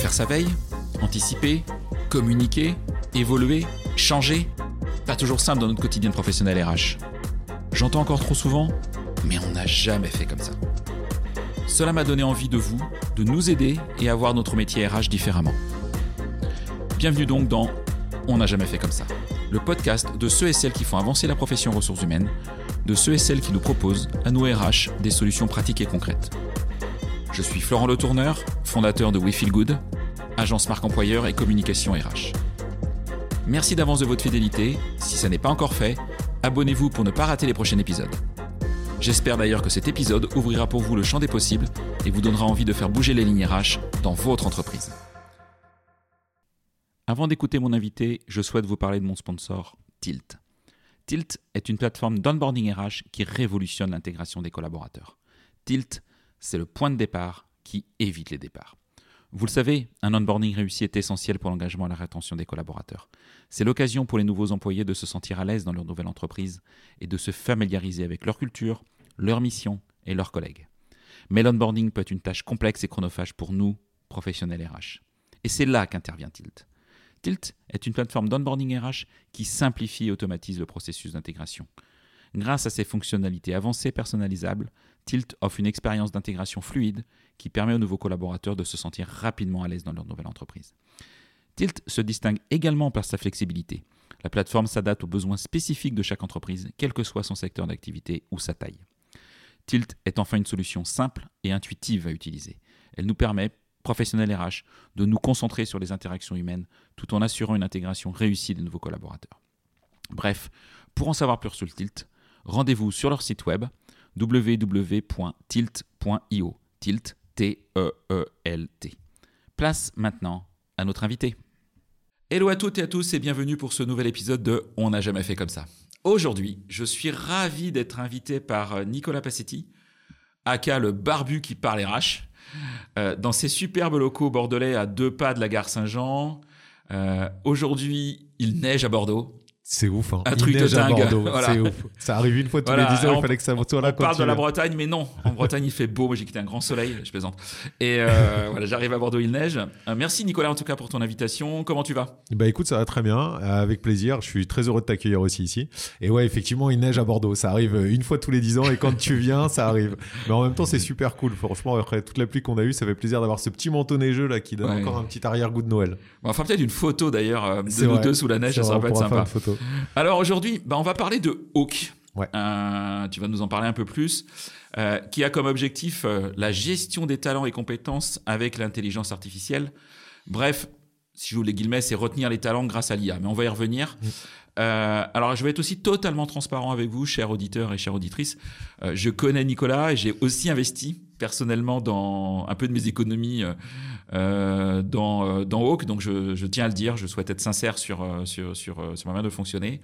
Faire sa veille, anticiper, communiquer, évoluer, changer. Pas toujours simple dans notre quotidien de professionnel RH. J'entends encore trop souvent, mais on n'a jamais fait comme ça. Cela m'a donné envie de vous, de nous aider et à voir notre métier RH différemment. Bienvenue donc dans On n'a jamais fait comme ça, le podcast de ceux et celles qui font avancer la profession ressources humaines, de ceux et celles qui nous proposent, à nous RH, des solutions pratiques et concrètes. Je suis Florent Le Tourneur, fondateur de We Feel Good, agence marque employeur et communication RH. Merci d'avance de votre fidélité. Si ça n'est pas encore fait, abonnez-vous pour ne pas rater les prochains épisodes. J'espère d'ailleurs que cet épisode ouvrira pour vous le champ des possibles et vous donnera envie de faire bouger les lignes RH dans votre entreprise. Avant d'écouter mon invité, je souhaite vous parler de mon sponsor, Tilt. Tilt est une plateforme d'onboarding RH qui révolutionne l'intégration des collaborateurs. Tilt, c'est le point de départ qui évite les départs. Vous le savez, un onboarding réussi est essentiel pour l'engagement et la rétention des collaborateurs. C'est l'occasion pour les nouveaux employés de se sentir à l'aise dans leur nouvelle entreprise et de se familiariser avec leur culture, leur mission et leurs collègues. Mais l'onboarding peut être une tâche complexe et chronophage pour nous, professionnels RH. Et c'est là qu'intervient Tilt. Tilt est une plateforme d'onboarding RH qui simplifie et automatise le processus d'intégration. Grâce à ses fonctionnalités avancées personnalisables, Tilt offre une expérience d'intégration fluide qui permet aux nouveaux collaborateurs de se sentir rapidement à l'aise dans leur nouvelle entreprise. Tilt se distingue également par sa flexibilité. La plateforme s'adapte aux besoins spécifiques de chaque entreprise, quel que soit son secteur d'activité ou sa taille. Tilt est enfin une solution simple et intuitive à utiliser. Elle nous permet, professionnels RH, de nous concentrer sur les interactions humaines tout en assurant une intégration réussie des nouveaux collaborateurs. Bref, pour en savoir plus sur le Tilt, rendez-vous sur leur site web www.tilt.io. Tilt, T-E-E-L-T. Place maintenant à notre invité. Hello à toutes et à tous et bienvenue pour ce nouvel épisode de On n'a jamais fait comme ça. Aujourd'hui, je suis ravi d'être invité par Nicolas Passetti, aka le barbu qui parle RH, euh, dans ses superbes locaux bordelais à deux pas de la gare Saint-Jean. Euh, Aujourd'hui, il neige à Bordeaux. C'est ouf, hein. Un truc de dingue. Voilà. c'est ouf. Ça arrive une fois tous Voilà, les 10 ans, il fallait que ça soit là On parle de la. Bretagne, mais non. En Bretagne, il fait beau. Moi, j'ai quitté un grand soleil. Je plaisante. Et euh, voilà, j'arrive à Bordeaux, il neige. Euh, merci Nicolas, en tout cas, pour ton invitation. Comment tu vas? Bah écoute, ça va très bien, euh, avec plaisir. Je suis très heureux de t'accueillir aussi ici. Et ouais, effectivement, il neige à Bordeaux. Ça arrive une fois tous les 10 ans et quand tu viens, ça arrive. Mais en même temps, c'est super cool. Franchement, après toute la pluie qu'on a eue, ça fait plaisir d'avoir ce petit manteau neigeux là qui donne Ouais. encore un petit arrière-goût de Noël. Bon, Enfin, peut-être une photo d'ailleurs de nous vrai. deux sous la neige. Ça va on être sympa. une photo. Alors aujourd'hui, bah, on va parler de Hawk. Ouais. Euh, tu vas nous en parler un peu plus. Euh, qui a comme objectif euh, la gestion des talents et compétences avec l'intelligence artificielle. Bref, si je vous les guillemets, c'est retenir les talents grâce à l'IA. Mais on va y revenir. Mm. Euh, alors, je vais être aussi totalement transparent avec vous, chers auditeurs et chères auditrices. Euh, je connais Nicolas et j'ai aussi investi personnellement dans un peu de mes économies euh, euh, dans, euh, dans Hawk. Donc, je, je tiens à le dire, je souhaite être sincère sur, sur, sur, sur ma manière de fonctionner.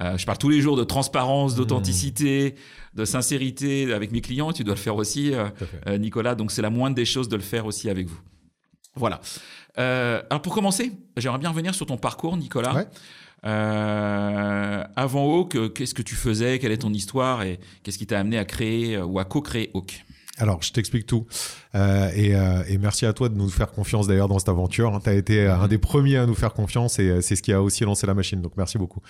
Euh, je parle tous les jours de transparence, d'authenticité, de sincérité avec mes clients. Tu dois le faire aussi, euh, Nicolas. Donc, c'est la moindre des choses de le faire aussi avec vous. Voilà. Alors, pour commencer, j'aimerais bien revenir sur ton parcours, Nicolas. Ouais. Euh, avant Hawk, qu'est-ce que tu faisais? Quelle est ton histoire? Et qu'est-ce qui t'a amené à créer ou à co-créer Hawk? Alors, je t'explique tout. Euh, et, euh, et merci à toi de nous faire confiance d'ailleurs dans cette aventure. tu as été euh, un des premiers à nous faire confiance et euh, c'est ce qui a aussi lancé la machine. Donc, merci beaucoup.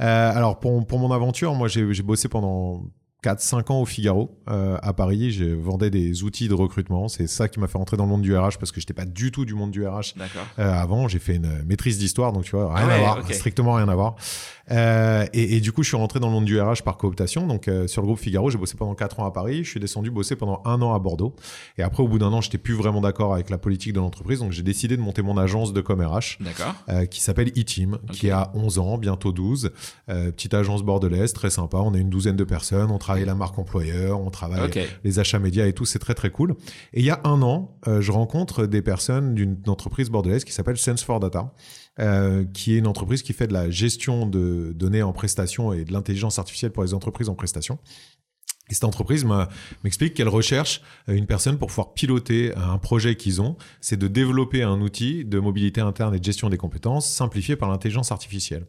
Euh, alors, pour, pour mon aventure, moi, j'ai bossé pendant 4-5 ans au Figaro euh, à Paris. Je vendais des outils de recrutement. C'est ça qui m'a fait rentrer dans le monde du RH parce que j'étais pas du tout du monde du RH D'accord. euh, avant. J'ai fait une maîtrise d'histoire, donc tu vois, rien Ah ouais, à voir, strictement rien à voir. Euh, et, et du coup, je suis rentré dans le monde du RH par cooptation. Donc, euh, sur le groupe Figaro, j'ai bossé pendant 4 ans à Paris. Je suis descendu bosser pendant un an à Bordeaux. Et après, au bout d'un an, j'étais plus vraiment d'accord avec la politique de l'entreprise. Donc, j'ai décidé de monter mon agence de com RH D'accord. euh, qui s'appelle e-team, qui a 11 ans, bientôt 12. Euh, petite agence bordelaise, très sympa. On est une douzaine de personnes. On travaille la marque employeur, on travaille les achats médias et tout, c'est très très cool. Et il y a un an, euh, je rencontre des personnes d'une entreprise bordelaise qui s'appelle Sense for Data, euh, qui est une entreprise qui fait de la gestion de données en prestation et de l'intelligence artificielle pour les entreprises en prestation. Et cette entreprise m'explique qu'elle recherche une personne pour pouvoir piloter un projet qu'ils ont, c'est de développer un outil de mobilité interne et de gestion des compétences simplifié par l'intelligence artificielle.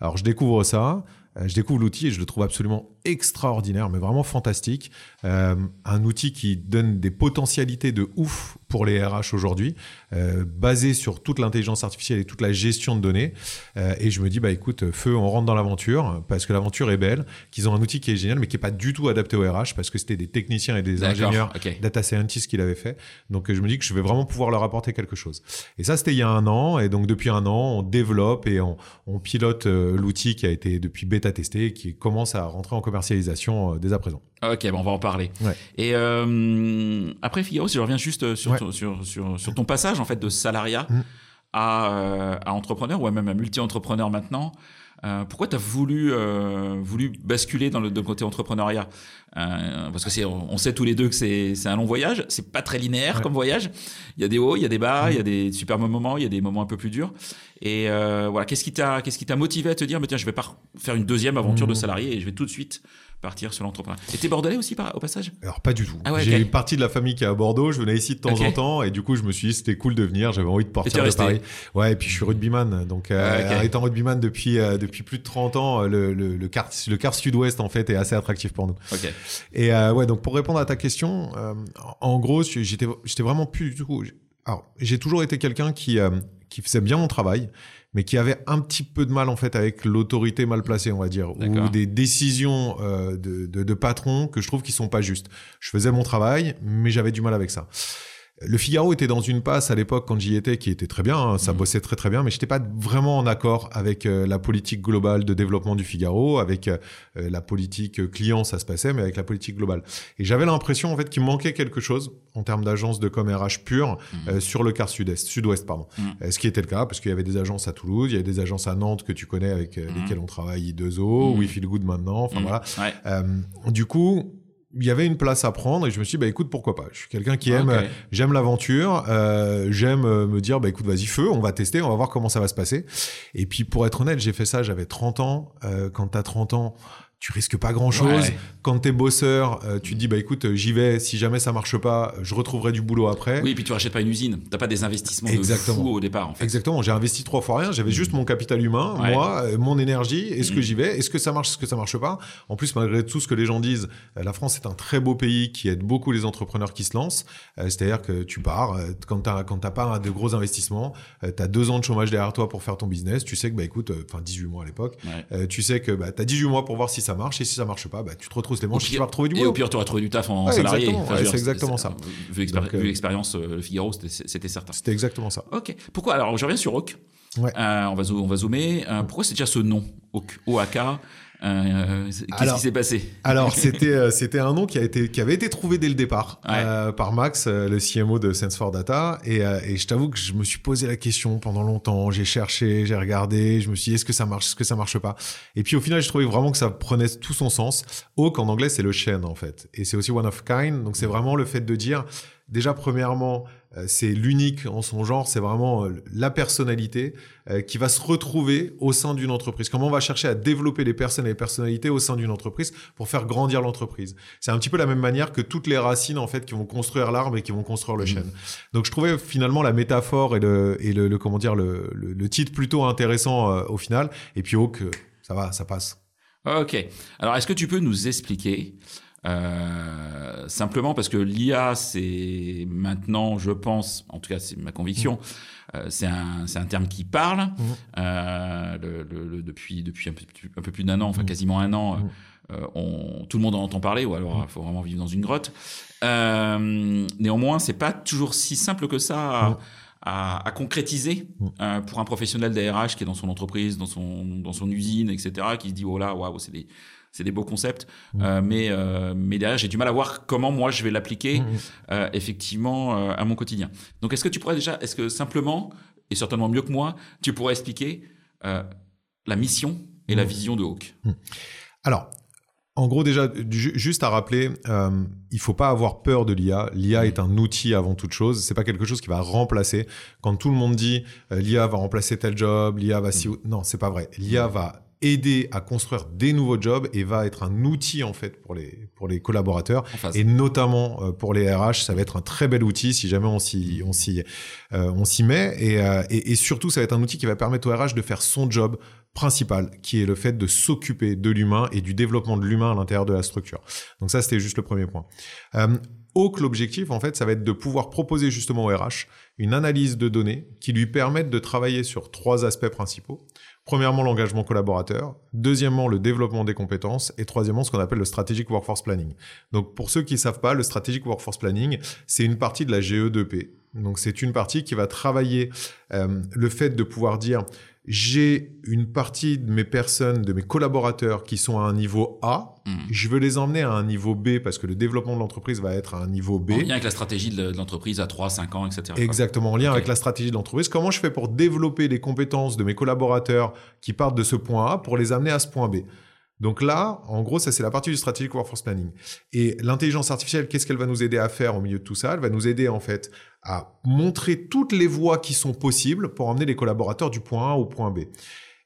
Alors je découvre ça, euh, je découvre l'outil et je le trouve absolument extraordinaire, mais vraiment fantastique. Euh, un outil qui donne des potentialités de ouf pour les RH aujourd'hui, euh, basé sur toute l'intelligence artificielle et toute la gestion de données. Euh, et je me dis, bah écoute, feu, on rentre dans l'aventure, parce que l'aventure est belle, qu'ils ont un outil qui est génial, mais qui n'est pas du tout adapté au RH, parce que c'était des techniciens et des ingénieurs, data scientists qui l'avaient fait. Donc je me dis que je vais vraiment pouvoir leur apporter quelque chose. Et ça, c'était il y a un an, et donc depuis un an, on développe et on, on pilote l'outil qui a été depuis bêta testé, qui commence à rentrer en commercialisation dès à présent. Ok, bon, on va en parler. Et euh, après Figaro, si je reviens juste euh, sur, ton, sur, sur, sur, ton passage en fait de salariat mm. à, euh, à, entrepreneur ou même à multi-entrepreneur maintenant, euh, pourquoi tu as voulu, euh, voulu basculer dans le, côté entrepreneuriat euh, Parce que c'est, on sait tous les deux que c'est, c'est un long voyage, c'est pas très linéaire comme voyage. Il y a des hauts, il y a des bas, il y a mm. des super moments, il y a des moments un peu plus durs. Et euh, voilà, qu'est-ce qui t'a, qu'est-ce qui t'a motivé à te dire, mais tiens, je vais pas faire une deuxième aventure de mm. salarié et je vais tout de suite partir sur l'entrepreneuriat. Et t'es bordelais aussi au passage? Alors pas du tout. Ah J'ai une partie de la famille qui est à Bordeaux. Je venais ici de temps en temps et du coup je me suis dit c'était cool de venir. J'avais envie de partir de Paris. Ouais et puis je suis rugbyman donc euh, étant rugbyman depuis euh, depuis plus de 30 ans le le, le quart le quart sud-ouest en fait est assez attractif pour nous. Okay. Et euh, ouais donc pour répondre à ta question, euh, en gros j'étais j'étais vraiment plus du coup. Alors j'ai toujours été quelqu'un qui euh, qui faisait bien mon travail mais qui avait un petit peu de mal en fait avec l'autorité mal placée, on va dire, ou des décisions euh, de, de, de patrons que je trouve qui sont pas justes. Je faisais mon travail, mais j'avais du mal avec ça. Le Figaro était dans une passe à l'époque quand j'y étais qui était très bien, hein, ça mmh. bossait très très bien, mais j'étais pas vraiment en accord avec euh, la politique globale de développement du Figaro, avec euh, euh, la politique client ça se passait, mais avec la politique globale. Et j'avais l'impression en fait qu'il manquait quelque chose en termes d'agence de com RH pure mmh. sur le quart sud-est, sud-ouest pardon. Mmh. ce qui était le cas parce qu'il y avait des agences à Toulouse, il y avait des agences à Nantes que tu connais avec lesquelles on travaille I2O, We Feel Good maintenant, enfin voilà. du coup il y avait une place à prendre et je me suis dit, bah écoute, pourquoi pas? Je suis quelqu'un qui aime, j'aime l'aventure, euh, j'aime euh, me dire, bah écoute, vas-y feu, on va tester, on va voir comment ça va se passer. Et puis pour être honnête, j'ai fait ça, j'avais 30 ans. Euh, quand t'as 30 ans, tu risques pas grand chose. Quand t'es bosseur, euh, tu te dis bah écoute, euh, j'y vais. Si jamais ça marche pas, je retrouverai du boulot après. Oui, et puis tu rachètes pas une usine. T'as pas des investissements Exactement. de fou au départ. En fait. Exactement. J'ai investi trois fois rien. J'avais juste mon capital humain, moi, euh, mon énergie. Est-ce que mm. j'y vais Est-ce que ça marche Est-ce que ça marche pas? En plus, malgré tout ce que les gens disent, la France est un très beau pays qui aide beaucoup les entrepreneurs qui se lancent. C'est-à-dire que tu pars quand t'as quand t'as pas de gros investissements, t'as deux ans de chômage derrière toi pour faire ton business. Tu sais que bah écoute, enfin 18 mois à l'époque, tu sais que bah t'as 18 mois pour voir si ça marche et si ça marche pas, bah, tu te retrousses les manches et tu vas retrouver du boulot. Et au pire, tu auras trouvé du taf en salarié. c'est exactement ça. Vu euh, l'expérience, euh, le Figaro, c'était certain. C'était exactement ça. Ok. Pourquoi? Alors, je reviens sur Hawk. Ouais. Euh, on, va, on va zoomer. pourquoi c'est déjà ce nom, Hawk OAK euh, Qu'est-ce qui s'est passé Alors c'était euh, c'était un nom qui a été qui avait été trouvé dès le départ euh, par Max, le CMO de Sense for Data, et, et je t'avoue que je me suis posé la question pendant longtemps. J'ai cherché, j'ai regardé, je me suis dit est-ce que ça marche, est-ce que ça marche pas? Et puis au final, je trouvais vraiment que ça prenait tout son sens. Oak en anglais c'est le chêne en fait, et c'est aussi one of kind. Donc c'est vraiment le fait de dire déjà premièrement c'est l'unique en son genre, c'est vraiment euh, la personnalité euh, qui va se retrouver au sein d'une entreprise. Comment on va chercher à développer les personnes et les personnalités au sein d'une entreprise pour faire grandir l'entreprise? C'est un petit peu la même manière que toutes les racines en fait qui vont construire l'arbre et qui vont construire le mmh. chêne. Donc je trouvais finalement la métaphore et le, et le, comment dire le, le, titre plutôt intéressant au final. Et puis oh que ça va, ça passe. Ok. Alors est-ce que tu peux nous expliquer euh, simplement parce que l'IA, c'est maintenant, je pense, en tout cas c'est ma conviction, mmh. euh, c'est un, un, terme qui parle. Mmh. Euh, le, depuis, depuis un peu, un peu plus d'un an, enfin mmh. quasiment un an, euh, on, tout le monde en entend parler, ou alors il faut vraiment vivre dans une grotte. Euh, néanmoins, c'est pas toujours si simple que ça. À, à, concrétiser pour un professionnel d'ARH qui est dans son entreprise, dans son, dans son usine, etc., qui se dit, oh là, waouh, c'est des, c'est des beaux concepts, mmh. euh, mais euh, mais derrière j'ai du mal à voir comment moi je vais l'appliquer mmh. euh, effectivement à mon quotidien. Donc est-ce que tu pourrais déjà, est-ce que simplement et certainement mieux que moi, tu pourrais expliquer la mission et la mmh. vision de Hawk Alors. En gros, déjà, juste à rappeler, euh, il faut pas avoir peur de l'IA. L'IA est un outil avant toute chose. C'est pas quelque chose qui va remplacer. Quand tout le monde dit l'IA va remplacer tel job, l'IA va si non, c'est pas vrai. L'IA va aider à construire des nouveaux jobs et va être un outil en fait pour les pour les collaborateurs. Et notamment euh, pour les RH ça va être un très bel outil si jamais on s'y on s'y euh, on s'y met. Et, euh, et, et surtout ça va être un outil qui va permettre au RH de faire son job principal qui est le fait de s'occuper de l'humain et du développement de l'humain à l'intérieur de la structure. Donc ça c'était juste le premier point. Oak, l'objectif, en fait, ça va être de pouvoir proposer justement au RH une analyse de données qui lui permette de travailler sur trois aspects principaux. Premièrement, l'engagement collaborateur. Deuxièmement, le développement des compétences. Et troisièmement, ce qu'on appelle le strategic workforce planning. Donc, pour ceux qui ne savent pas, le strategic workforce planning, c'est une partie de la GE2P. Donc, c'est une partie qui va travailler euh, le fait de pouvoir dire j'ai une partie de mes personnes, de mes collaborateurs qui sont à un niveau A. Hmm. Je veux les emmener à un niveau B parce que le développement de l'entreprise va être à un niveau B. En lien avec la stratégie de l'entreprise à 3, 5 ans, etc. Exactement, en lien avec la stratégie de l'entreprise. Comment je fais pour développer les compétences de mes collaborateurs qui partent de ce point A pour les amener à ce point B? Donc là, en gros, ça c'est la partie du strategic workforce planning. Et l'intelligence artificielle, qu'est-ce qu'elle va nous aider à faire au milieu de tout ça? Elle va nous aider en fait à montrer toutes les voies qui sont possibles pour emmener les collaborateurs du point A au point B.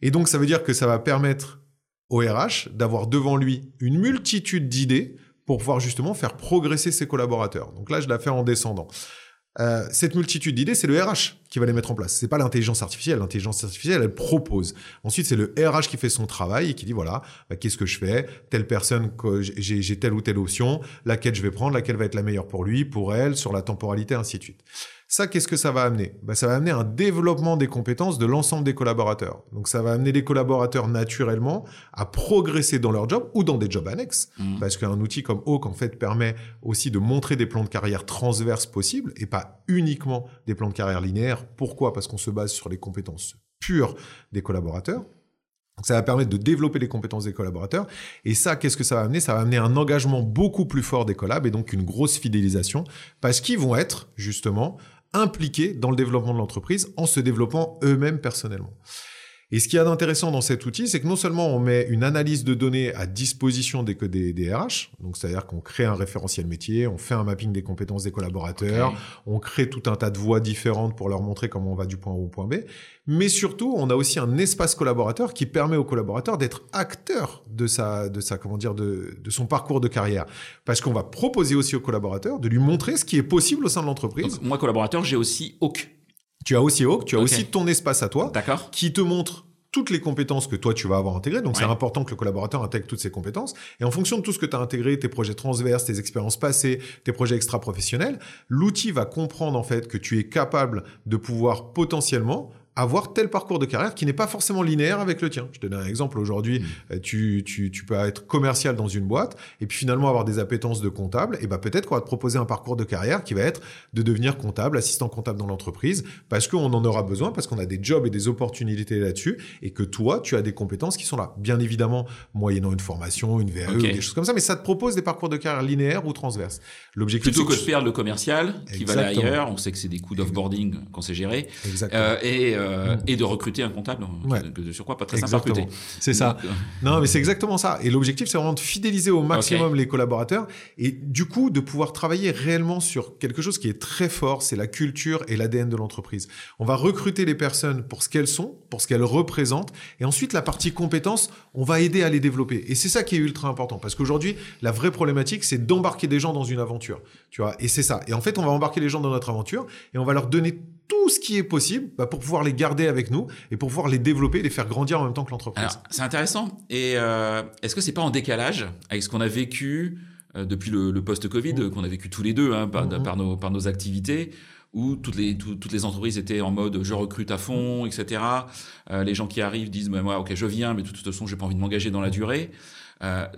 Et donc ça veut dire que ça va permettre au RH d'avoir devant lui une multitude d'idées pour pouvoir justement faire progresser ses collaborateurs. Donc là, je la fais en descendant. Euh, cette multitude d'idées, c'est le RH qui va les mettre en place. C'est pas l'intelligence artificielle. L'intelligence artificielle, elle propose. Ensuite, c'est le RH qui fait son travail et qui dit voilà, bah, qu'est-ce que je fais? Telle personne, j'ai telle ou telle option, laquelle je vais prendre, laquelle va être la meilleure pour lui, pour elle, sur la temporalité, ainsi de suite. Ça, qu'est-ce que ça va amener? Bah, Ça va amener un développement des compétences de l'ensemble des collaborateurs. Donc ça va amener les collaborateurs naturellement à progresser dans leur job ou dans des jobs annexes. Mmh. Parce qu'un outil comme Oak, en fait, permet aussi de montrer des plans de carrière transverses possibles et pas uniquement des plans de carrière linéaires. Pourquoi? Parce qu'on se base sur les compétences pures des collaborateurs. Donc ça va permettre de développer les compétences des collaborateurs. Et ça, qu'est-ce que ça va amener? Ça va amener un engagement beaucoup plus fort des collabs et donc une grosse fidélisation parce qu'ils vont être justement impliqués dans le développement de l'entreprise en se développant eux-mêmes personnellement. Et ce qui est d'intéressant dans cet outil, c'est que non seulement on met une analyse de données à disposition des, des, des RH, donc c'est-à-dire qu'on crée un référentiel métier, on fait un mapping des compétences des collaborateurs, on crée tout un tas de voies différentes pour leur montrer comment on va du point A au point B, mais surtout on a aussi un espace collaborateur qui permet aux collaborateurs d'être acteurs de sa, de sa, comment dire, de, de son parcours de carrière, parce qu'on va proposer aussi aux collaborateurs de lui montrer ce qui est possible au sein de l'entreprise. Moi collaborateur, j'ai aussi Hawk. Tu as aussi Hawk, tu as aussi ton espace à toi, qui te montre toutes les compétences que toi tu vas avoir intégrées. Donc c'est important que le collaborateur intègre toutes ces compétences. Et en fonction de tout ce que tu as intégré, tes projets transverses, tes expériences passées, tes projets extra-professionnels, l'outil va comprendre en fait que tu es capable de pouvoir potentiellement avoir tel parcours de carrière qui n'est pas forcément linéaire avec le tien. Je te donne un exemple. Aujourd'hui, mmh. euh, tu, tu, tu, peux être commercial dans une boîte et puis finalement avoir des appétences de comptable. Et ben peut-être qu'on va te proposer un parcours de carrière qui va être de devenir comptable, assistant comptable dans l'entreprise, parce qu'on en aura besoin, parce qu'on a des jobs et des opportunités là-dessus, et que toi, tu as des compétences qui sont là. Bien évidemment, moyennant une formation, une VAE, des choses comme ça, mais ça te propose des parcours de carrière linéaires ou transverses. L'objectif plutôt que, de perdre le commercial qui va aller ailleurs. On sait que c'est des coûts d'offboarding qu'on sait gérer. Exactement. Euh, et euh, et de recruter un comptable, de surcroît pas très simple C'est ça. Euh, non, mais c'est exactement ça. Et l'objectif, c'est vraiment de fidéliser au maximum les collaborateurs et du coup de pouvoir travailler réellement sur quelque chose qui est très fort, c'est la culture et l'ADN de l'entreprise. On va recruter les personnes pour ce qu'elles sont, pour ce qu'elles représentent, et ensuite la partie compétences, on va aider à les développer. Et c'est ça qui est ultra important, parce qu'aujourd'hui, la vraie problématique, c'est d'embarquer des gens dans une aventure, tu vois. Et c'est ça. Et en fait, on va embarquer les gens dans notre aventure et on va leur donner tout ce qui est possible bah, pour pouvoir les garder avec nous et pour pouvoir les développer, les faire grandir en même temps que l'entreprise. C'est intéressant. Et euh, est-ce que c'est pas en décalage avec ce qu'on a vécu euh, depuis le, post-Covid, mmh. qu'on a vécu tous les deux hein, mmh. par, nos, par nos activités où toutes les, toutes les entreprises étaient en mode je recrute à fond, etc. Euh, les gens qui arrivent disent moi, ok, je viens, mais de toute façon, j'ai pas envie de m'engager dans la durée.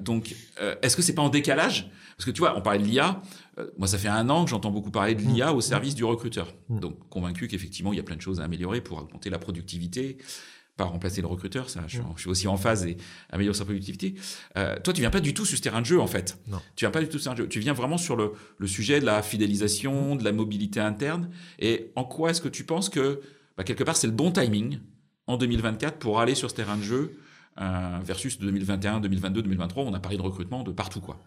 donc, est-ce que c'est pas en décalage? Parce que tu vois, on parlait de l'IA. Euh, moi, ça fait un an que j'entends beaucoup parler de mmh. l'IA au service du recruteur. Mmh. Donc, convaincu qu'effectivement, il y a plein de choses à améliorer pour augmenter la productivité, pas remplacer le recruteur. Ça, je, suis mmh. aussi en phase et améliorer sa productivité. Euh, toi, tu viens pas du tout sur ce terrain de jeu, en fait. Non. Tu viens pas du tout sur ce terrain de jeu. Tu viens vraiment sur le, le sujet de la fidélisation, de la mobilité interne. Et en quoi est-ce que tu penses que, bah, quelque part, c'est le bon timing en 2024 pour aller sur ce terrain de jeu euh, versus 2021, 2022, 2023, on a parlé de recrutement de partout, quoi?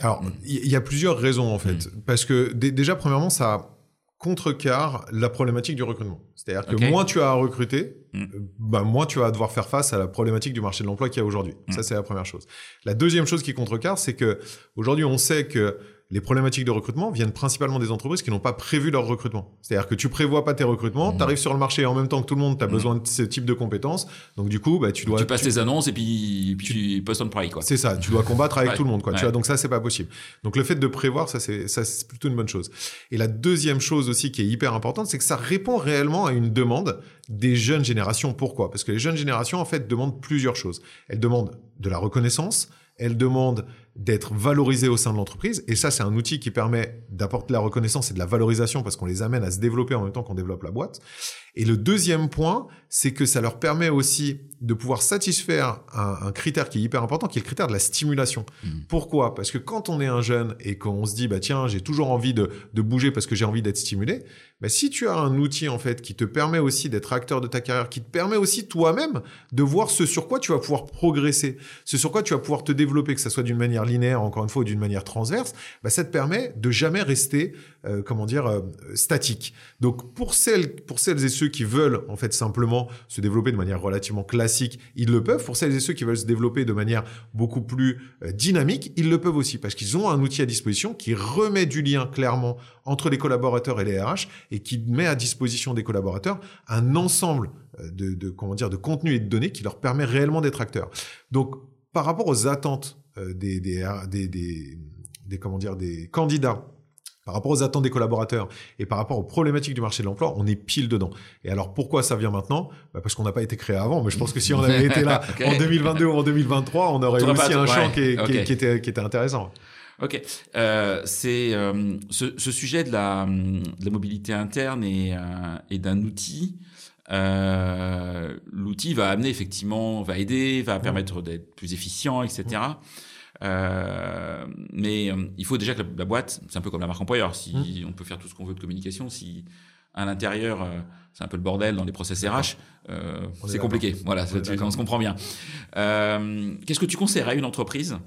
Alors, il y, a plusieurs raisons en fait, mm. parce que déjà premièrement, ça contrecarre la problématique du recrutement. C'est-à-dire que moins tu as à recruter, mm. bah, moins tu vas devoir faire face à la problématique du marché de l'emploi qu'il y a aujourd'hui. Mm. Ça, c'est la première chose. La deuxième chose qui contrecarre, c'est que aujourd'hui, on sait que les problématiques de recrutement viennent principalement des entreprises qui n'ont pas prévu leur recrutement. C'est-à-dire que tu prévois pas tes recrutements, mmh. tu arrives sur le marché en même temps que tout le monde, tu as mmh. besoin de ce type de compétences. Donc du coup, bah, tu dois... Tu passes tes annonces et puis, tu, postes on prix. quoi. C'est ça, tu dois combattre avec tout le monde. Quoi. Tu vois, donc ça, c'est pas possible. Donc le fait de prévoir, ça, c'est plutôt une bonne chose. Et la deuxième chose aussi qui est hyper importante, c'est que ça répond réellement à une demande des jeunes générations. Pourquoi? Parce que les jeunes générations, en fait, demandent plusieurs choses. Elles demandent de la reconnaissance, elles demandent d'être valorisés au sein de l'entreprise. Et ça, c'est un outil qui permet d'apporter la reconnaissance et de la valorisation parce qu'on les amène à se développer en même temps qu'on développe la boîte. Et le deuxième point, c'est que ça leur permet aussi de pouvoir satisfaire un, critère qui est hyper important, qui est le critère de la stimulation. Mmh. Pourquoi? Parce que quand on est un jeune et qu'on se dit, bah tiens, j'ai toujours envie de, bouger parce que j'ai envie d'être stimulé, bah, si tu as un outil en fait qui te permet aussi d'être acteur de ta carrière, qui te permet aussi toi-même de voir ce sur quoi tu vas pouvoir progresser, ce sur quoi tu vas pouvoir te développer, que ça soit d'une manière linéaire, encore une fois, ou d'une manière transverse, bah, ça te permet de jamais rester, euh, comment dire, euh, statique. Donc pour celles, pour celles et ceux qui veulent en fait simplement se développer de manière relativement classique, ils le peuvent. Pour celles et ceux qui veulent se développer de manière beaucoup plus euh, dynamique, ils le peuvent aussi parce qu'ils ont un outil à disposition qui remet du lien clairement entre les collaborateurs et les RH et qui met à disposition des collaborateurs un ensemble de, comment dire de contenu et de données qui leur permet réellement d'être acteurs. Donc par rapport aux attentes des, des, des, des, comment dire, des candidats par rapport aux attentes des collaborateurs et par rapport aux problématiques du marché de l'emploi, on est pile dedans. Et alors pourquoi ça vient maintenant? Bah Parce qu'on n'a pas été créé avant, mais je pense que si on avait été là en 2022 ou en 2023, on aurait eu aussi un champ qui, qui, était, qui, était, intéressant. Ok, euh, c'est euh, ce, ce, sujet de la, de la mobilité interne et, euh, et d'un outil. Euh, l'outil va amener effectivement, va aider, va permettre d'être plus efficient, etc. Euh, mais euh, il faut déjà que la, boîte, c'est un peu comme la marque employeur, si on peut faire tout ce qu'on veut de communication, si à l'intérieur c'est un peu le bordel dans les process RH, c'est compliqué. Voilà, on, se comprend bien. Qu'est-ce que tu conseillerais à une entreprise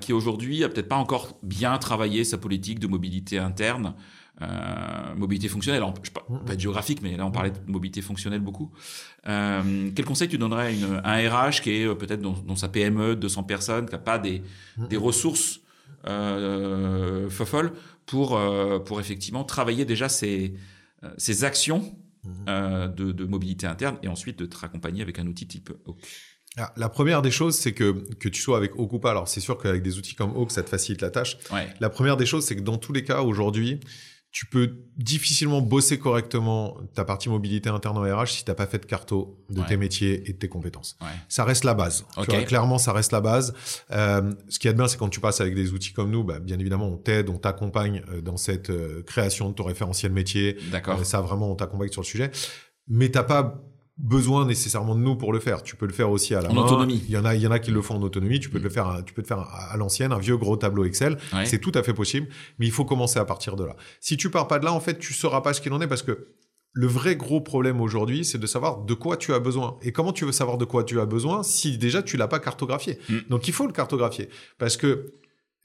qui aujourd'hui a peut-être pas encore bien travaillé sa politique de mobilité interne euh, mobilité fonctionnelle, pas géographique, mais là on parlait de mobilité fonctionnelle beaucoup. Euh, quel conseil tu donnerais à, un RH qui est euh, peut-être dans, sa PME, 200 personnes, qui n'a pas des, des ressources euh, pour, pour effectivement travailler déjà ses, ses actions de, de, mobilité interne et ensuite de te raccompagner avec un outil type Oak ah, la première des choses, c'est que, que tu sois avec Oak ou pas. Alors, c'est sûr qu'avec des outils comme Oak, ça te facilite la tâche. La première des choses, c'est que dans tous les cas, aujourd'hui, tu peux difficilement bosser correctement ta partie mobilité interne en RH si tu n'as pas fait de carto de tes métiers et de tes compétences. Ça reste la base. clairement, ça reste la base. Euh, ce qui est bien, c'est quand tu passes avec des outils comme nous, bah, bien évidemment, on t'aide, on t'accompagne euh, dans cette euh, création de ton référentiel métier. D'accord. ça, vraiment, on t'accompagne sur le sujet. Mais t'as pas besoin nécessairement de nous pour le faire. Tu peux le faire aussi à la en autonomie. Il y en a, il y en a qui le font en autonomie. Tu peux le faire, tu peux le faire à l'ancienne, un vieux gros tableau Excel. C'est tout à fait possible, mais il faut commencer à partir de là. Si tu pars pas de là, en fait, tu sauras pas ce qu'il en est parce que le vrai gros problème aujourd'hui, c'est de savoir de quoi tu as besoin. Et comment tu veux savoir de quoi tu as besoin si déjà tu l'as pas cartographié? Mm. Donc il faut le cartographier parce que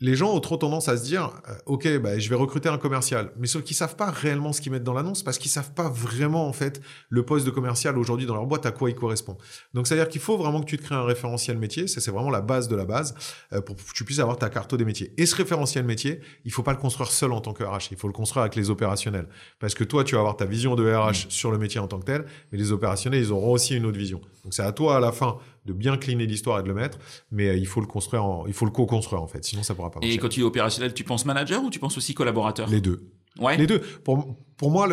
les gens ont trop tendance à se dire, euh, ok, bah, je vais recruter un commercial, mais sauf qu'ils savent pas réellement ce qu'ils mettent dans l'annonce parce qu'ils savent pas vraiment en fait le poste de commercial aujourd'hui dans leur boîte à quoi il correspond. Donc c'est à dire qu'il faut vraiment que tu te crées un référentiel métier, ça c'est vraiment la base de la base euh, pour que tu puisses avoir ta carte des métiers. Et ce référentiel métier, il faut pas le construire seul en tant que RH, il faut le construire avec les opérationnels parce que toi tu vas avoir ta vision de RH mmh. sur le métier en tant que tel, mais les opérationnels ils auront aussi une autre vision. Donc c'est à toi à la fin de bien cleaner l'histoire et de le mettre, mais euh, il faut le construire, il faut le co-construire en fait, sinon ça pourra pas marcher. Et quand tu es opérationnel, tu penses manager ou tu penses aussi collaborateur? Les deux. Ouais. Les deux. Pour, pour moi,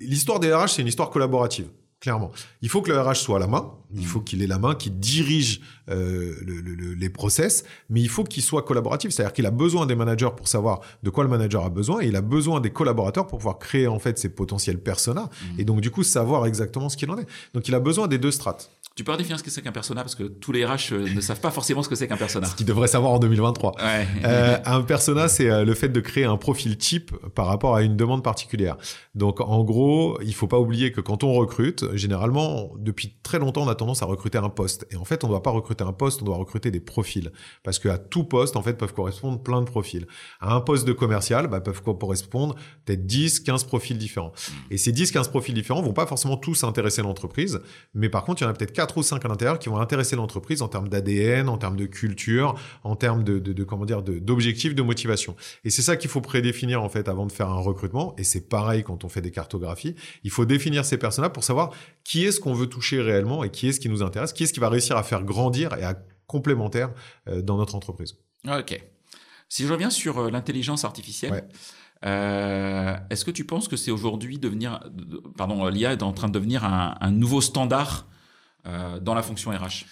l'histoire des RH, c'est une histoire collaborative clairement. Il faut que le RH soit à la main, il faut qu'il ait la main, qu'il dirige euh, le, les process, mais il faut qu'il soit collaboratif, c'est-à-dire qu'il a besoin des managers pour savoir de quoi le manager a besoin, et il a besoin des collaborateurs pour pouvoir créer en fait ses potentiels personas, mm. et donc du coup savoir exactement ce qu'il en est. Donc il a besoin des deux strates. Tu peux redéfinir ce que c'est qu'un persona parce que tous les RH euh, ne savent pas forcément ce que c'est qu'un persona. Ce qu'ils devraient savoir en 2023. Euh, un persona, c'est euh, le fait de créer un profil type par rapport à une demande particulière. Donc en gros, il faut pas oublier que quand on recrute, généralement, depuis très longtemps, on a tendance à recruter un poste. Et en fait, on ne doit pas recruter un poste, on doit recruter des profils. Parce qu'à tout poste, en fait, peuvent correspondre plein de profils. À un poste de commercial, bah, peuvent correspondre peut-être 10, 15 profils différents. Et ces 10, 15 profils différents vont pas forcément tous intéresser l'entreprise, mais par contre, il y en a peut-être 4 ou 5 à l'intérieur qui vont intéresser l'entreprise en termes d'ADN, en termes de culture, en termes de, de, de comment dire, d'objectifs, de, motivation. Et c'est ça qu'il faut prédéfinir en fait avant de faire un recrutement. Et c'est pareil quand on fait des cartographies. Il faut définir ces personnes-là pour savoir qui est-ce qu'on veut toucher réellement et qui est-ce qui nous intéresse, qui est-ce qui va réussir à faire grandir et à complémentaire euh, dans notre entreprise. Ok. Si je reviens sur euh, l'intelligence artificielle, euh, est-ce que tu penses que c'est aujourd'hui devenir, pardon, l'IA est en train de devenir un, un nouveau standard euh, dans la fonction RH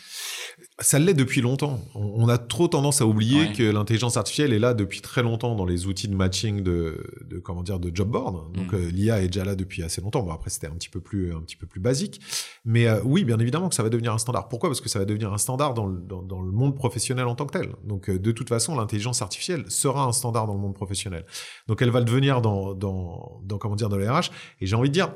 ça l'est depuis longtemps. On a trop tendance à oublier que l'intelligence artificielle est là depuis très longtemps dans les outils de matching de, de comment dire de job board. Donc mm. euh, l'IA est déjà là depuis assez longtemps. Bon après c'était un petit peu plus un petit peu plus basique, mais euh, oui bien évidemment que ça va devenir un standard. Pourquoi? Parce que ça va devenir un standard dans le, dans, dans le monde professionnel en tant que tel. Donc de toute façon l'intelligence artificielle sera un standard dans le monde professionnel. Donc elle va devenir dans dans, dans comment dire dans le RH. Et j'ai envie de dire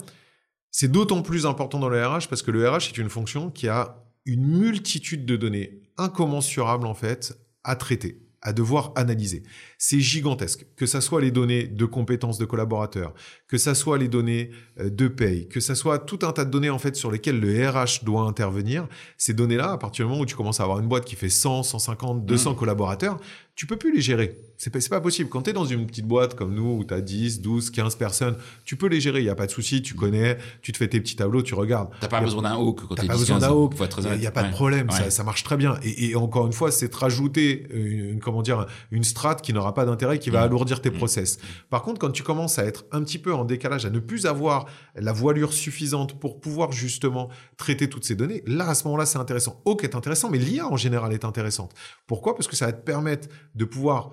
c'est d'autant plus important dans le RH parce que le RH est une fonction qui a une multitude de données incommensurables en fait à traiter à devoir analyser. C'est gigantesque. Que ça soit les données de compétences de collaborateurs, que ça soit les données euh, de paye, que ça soit tout un tas de données en fait sur lesquelles le RH doit intervenir. Ces données-là, à partir du moment où tu commences à avoir une boîte qui fait 100, 150, 200 collaborateurs, tu peux plus les gérer. C'est pas, pas possible. Quand tu es dans une petite boîte comme nous, où tu as 10, 12, 15 personnes, tu peux les gérer, il n'y a pas de souci, tu connais, tu te fais tes petits tableaux, tu regardes. Tu pas besoin d'un hook quand tu pas besoin d'un hook, il n'y a, pas de problème, ça, ça, marche très bien. Et, et encore une fois, c'est de rajouter une, comment dire, une strate qui n'aura pas d'intérêt, qui va mmh. alourdir tes mmh. process. Par contre, quand tu commences à être un petit peu en décalage, à ne plus avoir la voilure suffisante pour pouvoir justement traiter toutes ces données, là, à ce moment-là, c'est intéressant. Hook est intéressant, mais l'IA en général est intéressante. Pourquoi? Parce que ça va te permettre de pouvoir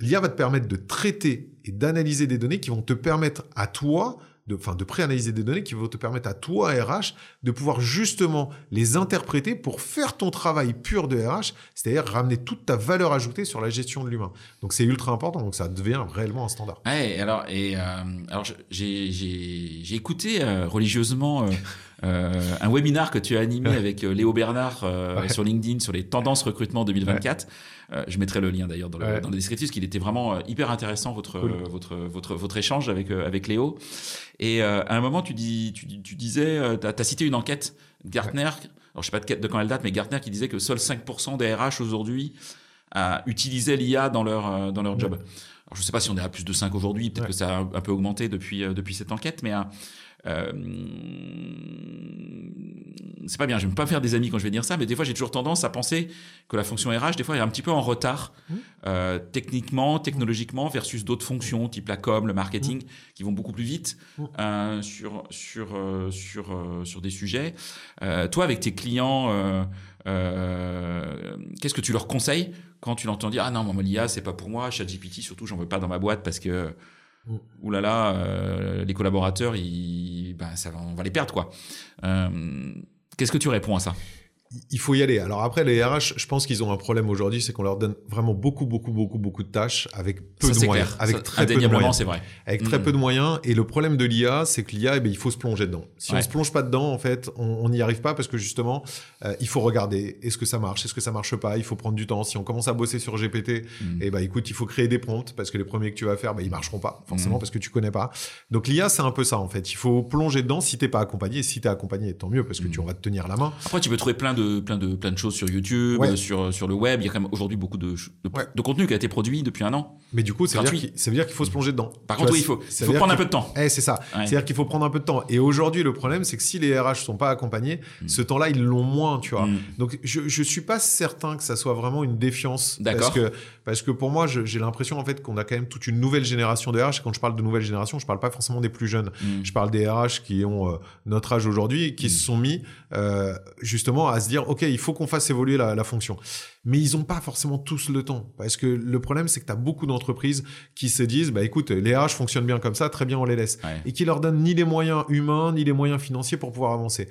L'IA va te permettre de traiter et d'analyser des données qui vont te permettre à toi de, enfin, de préanalyser des données qui vont te permettre à toi, RH, de pouvoir justement les interpréter pour faire ton travail pur de RH, c'est-à-dire ramener toute ta valeur ajoutée sur la gestion de l'humain. Donc c'est ultra important, donc ça devient réellement un standard. Ouais, alors, et, euh, alors j'ai écouté euh, religieusement euh, un webinar que tu as animé avec Léo Bernard sur LinkedIn sur les tendances recrutement 2024. je mettrai le lien d'ailleurs dans, le, dans le descriptif, parce qu'il était vraiment hyper intéressant votre, votre, votre, votre échange avec, avec Léo. Et euh, à un moment, tu, dis, tu, tu disais, euh, tu as, cité une enquête Gartner, alors je sais pas de, quand elle date, mais Gartner qui disait que seuls 5% des RH aujourd'hui euh, utilisaient l'IA dans leur, dans leur job. Alors je sais pas si on est à plus de 5 aujourd'hui, peut-être que ça a un peu augmenté depuis, depuis cette enquête, mais euh, c'est pas bien, je vais pas faire des amis quand je vais dire ça, mais des fois j'ai toujours tendance à penser que la fonction RH, des fois, est un petit peu en retard, mmh. euh, techniquement, technologiquement, versus d'autres fonctions, type la com, le marketing, mmh. qui vont beaucoup plus vite mmh. euh, sur, sur, sur, sur des sujets. Toi, avec tes clients, qu'est-ce que tu leur conseilles quand tu l'entends dire Ah non, moi, l'IA, c'est pas pour moi, ChatGPT, surtout, j'en veux pas dans ma boîte parce que Ouh là là, euh, les collaborateurs, ça, on va les perdre quoi. Euh, qu'est-ce que tu réponds à ça? Il faut y aller. Alors après, les RH, je pense qu'ils ont un problème aujourd'hui, c'est qu'on leur donne vraiment beaucoup, beaucoup, beaucoup, beaucoup de tâches avec peu de moyens. Avec très peu de moyens. c'est vrai. Avec très peu de moyens. Et le problème de l'IA, c'est que l'IA, eh ben, il faut se plonger dedans. Si on se plonge pas dedans, en fait, on n'y arrive pas parce que justement, euh, il faut regarder. Est-ce que ça marche Est-ce que ça marche pas Il faut prendre du temps. Si on commence à bosser sur GPT, mm. eh ben, écoute, il faut créer des prompts parce que les premiers que tu vas faire, ben, ils marcheront pas, forcément, mm. parce que tu connais pas. Donc l'IA, c'est un peu ça, en fait. Il faut plonger dedans si t'es pas accompagné. Si t'es accompagné, tant mieux parce que tu, on va te tenir la main. Après, tu peux trouver plein de, plein de, plein de choses sur YouTube, sur, sur le web. Il y a quand même aujourd'hui beaucoup de, de, contenu qui a été produit depuis un an. Mais du coup, ça veut, dire qu'il, qu'il faut se plonger dedans. Par contre, oui, il faut, il faut prendre un peu de temps. Eh, c'est ça. C'est-à-dire qu'il faut prendre un peu de temps. Et aujourd'hui, le problème, c'est que si les RH sont pas accompagnés, mm. ce temps-là, ils l'ont moins, tu vois. Mm. Donc, je, je suis pas certain que ça soit vraiment une défiance. D'accord. Parce que, parce que pour moi, j'ai l'impression, en fait, qu'on a quand même toute une nouvelle génération de RH. Et quand je parle de nouvelle génération, je parle pas forcément des plus jeunes. Mm. Je parle des RH qui ont euh, notre âge aujourd'hui, qui se sont mis, euh, justement, à se dire, OK, il faut qu'on fasse évoluer la, la fonction. Mais ils n'ont pas forcément tous le temps. Parce que le problème, c'est que tu as beaucoup d'entreprises qui se disent, bah écoute, les RH fonctionnent bien comme ça, très bien, on les laisse. Et qui leur donnent ni les moyens humains, ni les moyens financiers pour pouvoir avancer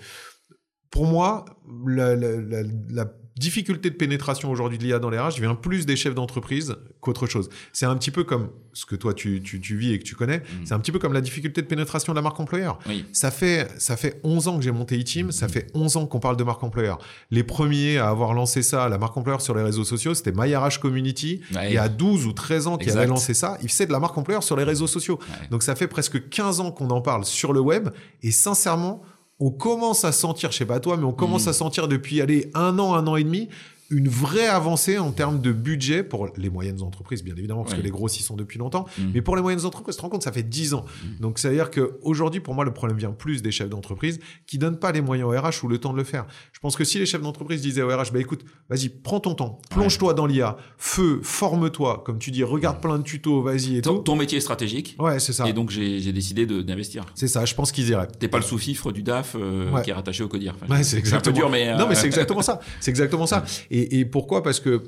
pour moi, la, la, la difficulté de pénétration aujourd'hui de l'IA dans les RH vient plus des chefs d'entreprise qu'autre chose. C'est un petit peu comme ce que toi tu, tu, tu vis et que tu connais. Mm. C'est un petit peu comme la difficulté de pénétration de la marque employeur. Ça fait ça fait 11 ans que j'ai monté e-team, ça mm. fait 11 ans qu'on parle de marque employeur. Les premiers à avoir lancé ça, la marque employeur sur les réseaux sociaux, c'était MyRH Community. Il y a 12 ou 13 ans qui avait lancé ça. Il faisait de la marque employeur sur les réseaux sociaux. Donc ça fait presque 15 ans qu'on en parle sur le web et sincèrement, on commence à sentir, je sais pas toi, mais on commence mm. à sentir depuis aller un an, un an et demi, une vraie avancée en termes de budget pour les moyennes entreprises, bien évidemment, parce que les grosses y sont depuis longtemps. Mm. Mais pour les moyennes entreprises, tu te rends compte, ça fait 10 ans. Mm. Donc, ça veut dire qu'aujourd'hui, pour moi, le problème vient plus des chefs d'entreprise qui donnent pas les moyens au RH ou le temps de le faire. Je pense que si les chefs d'entreprise disaient au RH, bah écoute, vas-y, prends ton temps, plonge-toi dans l'IA, feu, forme-toi, comme tu dis, regarde plein de tutos, vas-y et ton, tout. Ton métier est stratégique. Ouais, c'est ça. Et donc, j'ai décidé d'investir. C'est ça, je pense qu'ils iraient. T'es pas le sous-fifre du DAF euh, qui est rattaché au CODIR. ouais, c'est exactement. Un peu dur, mais. Non, mais c'est euh, exactement ça. C'est exactement ça. Et, et pourquoi? Parce que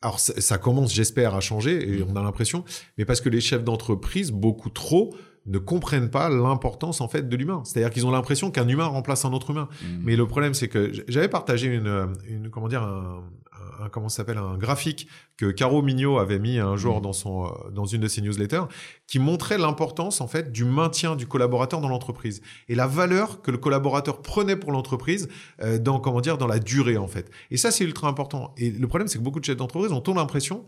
alors ça, commence, j'espère, à changer, et on a l'impression, mais parce que les chefs d'entreprise, beaucoup trop, ne comprennent pas l'importance en fait de l'humain. C'est-à-dire qu'ils ont l'impression qu'un humain remplace un autre humain. Mmh. Mais le problème, c'est que j'avais partagé une, une, comment dire, un, un comment s'appelle un graphique que Caro Mignot avait mis un jour mmh. dans son euh, dans une de ses newsletters qui montrait l'importance en fait du maintien du collaborateur dans l'entreprise et la valeur que le collaborateur prenait pour l'entreprise euh, dans comment dire dans la durée en fait. Et ça c'est ultra important. Et le problème c'est que beaucoup de chefs d'entreprise ont l'impression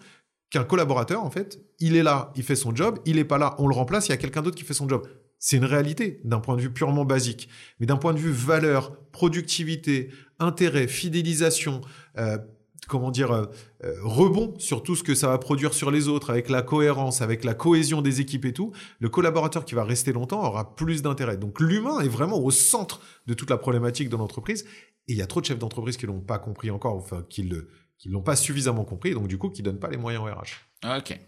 qu'un collaborateur en fait, il est là, il fait son job, il est pas là, on le remplace, il y a quelqu'un d'autre qui fait son job. C'est une réalité d'un point de vue purement basique, mais d'un point de vue valeur, productivité, intérêt, fidélisation, euh, comment dire, euh, euh, rebond sur tout ce que ça va produire sur les autres, avec la cohérence, avec la cohésion des équipes et tout, le collaborateur qui va rester longtemps aura plus d'intérêt. Donc l'humain est vraiment au centre de toute la problématique de l'entreprise. Et il y a trop de chefs d'entreprise qui l'ont pas compris encore, enfin qui le qui l'ont pas suffisamment compris, donc du coup qui donnent pas les moyens au RH. Ok.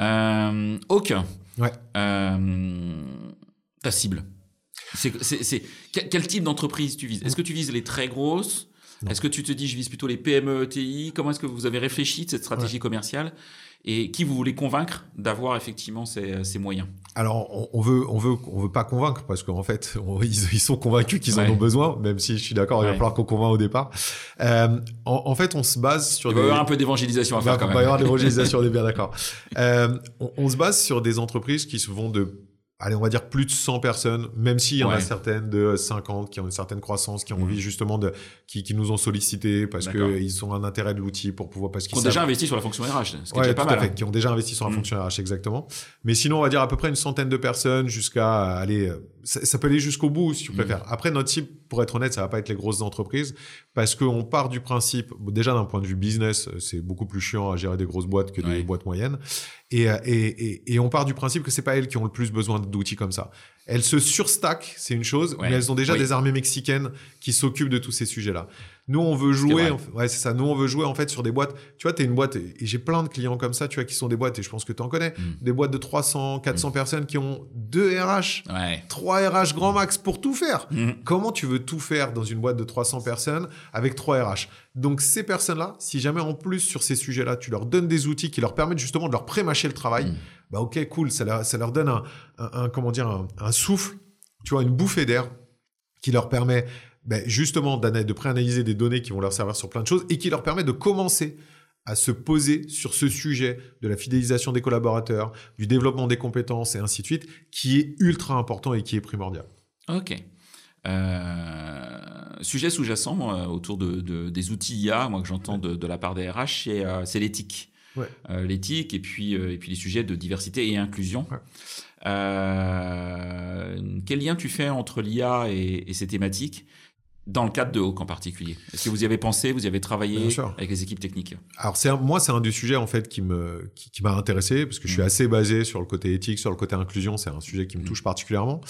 Euh, ok. Ouais. Euh, ta cible. C'est quel type d'entreprise tu vises? Est-ce que tu vises les très grosses? Est-ce que tu te dis, je vise plutôt les PME, ETI Comment est-ce que vous avez réfléchi de cette stratégie commerciale? Et qui vous voulez convaincre d'avoir effectivement ces, ces, moyens? Alors, on veut, on veut, on veut pas convaincre parce qu'en fait, ils, sont convaincus qu'ils en ont besoin, même si je suis d'accord, il va falloir qu'on convainc au départ. Euh, en, fait, on se base sur. Il va y avoir un peu d'évangélisation à faire. quand même. Il va y avoir d'évangélisation, on est bien d'accord. Euh, on, on, se base sur des entreprises qui se vont de allez, on va dire plus de 100 personnes, même s'il y en a certaines de 50 qui ont une certaine croissance, qui ont envie mmh. justement de, qui, qui nous ont sollicité parce que ils ont un intérêt de l'outil pour pouvoir, parce qu'ils ont déjà investi sur la fonction RH, ce qui est pas mal. Fait, hein. Qui ont déjà investi sur la mmh. fonction RH, exactement. Mais sinon, on va dire à peu près une centaine de personnes jusqu'à aller, ça, peut aller jusqu'au bout si tu mmh. préfères. Après, notre cible, pour être honnête, ça va pas être les grosses entreprises parce qu'on part du principe, déjà d'un point de vue business, c'est beaucoup plus chiant à gérer des grosses boîtes que des boîtes moyennes. Et, et, et, et, on part du principe que c'est pas elles qui ont le plus besoin d'outils comme ça. Elles se surstackent, c'est une chose, mais elles ont déjà des armées mexicaines qui s'occupent de tous ces sujets-là. Nous, on veut jouer, ouais, c'est ça. Nous, on veut jouer en fait sur des boîtes. Tu vois, tu es une boîte, et j'ai plein de clients comme ça, tu vois, qui sont des boîtes, et je pense que tu en connais, mm. des boîtes de 300, 400 mm. personnes qui ont deux RH, trois RH grand max pour tout faire. Mm. Comment tu veux tout faire dans une boîte de 300 personnes avec trois RH Donc, ces personnes-là, si jamais en plus sur ces sujets-là, tu leur donnes des outils qui leur permettent justement de leur prémâcher le travail, bah ok, cool, ça leur, ça leur donne un, un, comment dire, un, souffle, tu vois, une bouffée d'air qui leur permet ben justement de préanalyser des données qui vont leur servir sur plein de choses et qui leur permet de commencer à se poser sur ce sujet de la fidélisation des collaborateurs, du développement des compétences et ainsi de suite, qui est ultra important et qui est primordial. Ok. Euh, sujet sous-jacent euh, autour de, des outils IA, moi que j'entends de, la part des RH, euh, c'est l'éthique. Ouais. l'éthique et puis et puis les sujets de diversité et inclusion. quel lien tu fais entre l'IA et, et, ces thématiques? Dans le cadre de Hawk en particulier Est-ce que vous y avez pensé, vous y avez travaillé avec les équipes techniques? Alors c'est moi c'est un des sujets en fait qui me qui, m'a intéressé parce que je suis mm. assez basé sur le côté éthique, sur le côté inclusion, c'est un sujet qui me mm. touche particulièrement.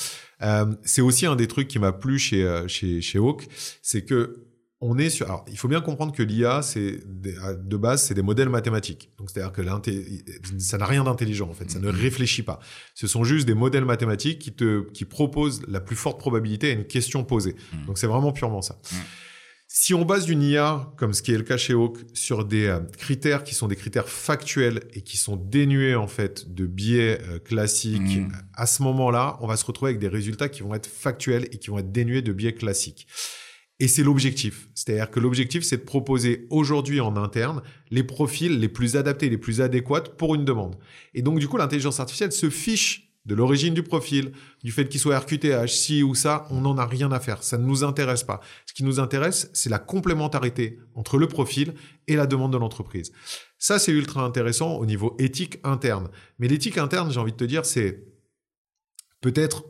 Euh, c'est aussi un des trucs qui m'a plu chez euh, chez chez Hawk, c'est que on est sur. Alors, il faut bien comprendre que l'IA, c'est de base, c'est des modèles mathématiques. Donc, c'est-à-dire que ça n'a rien d'intelligent en fait. Ça ne mm-hmm. réfléchit pas. Ce sont juste des modèles mathématiques qui te qui proposent la plus forte probabilité à une question posée. Mm. Donc, c'est vraiment purement ça. Mm. Si on base une IA, comme ce qui est le cas chez Hawk, sur des euh, critères qui sont des critères factuels et qui sont dénués en fait de biais euh, classiques, mm. à ce moment-là, on va se retrouver avec des résultats qui vont être factuels et qui vont être dénués de biais classiques. Et c'est l'objectif. C'est-à-dire que l'objectif, c'est de proposer aujourd'hui en interne les profils les plus adaptés, les plus adéquats pour une demande. Et donc, du coup, l'intelligence artificielle se fiche de l'origine du profil, du fait qu'il soit RQTH, ci ou ça, on n'en a rien à faire. Ça ne nous intéresse pas. Ce qui nous intéresse, c'est la complémentarité entre le profil et la demande de l'entreprise. Ça, c'est ultra intéressant au niveau éthique interne. Mais l'éthique interne, j'ai envie de te dire, c'est peut-être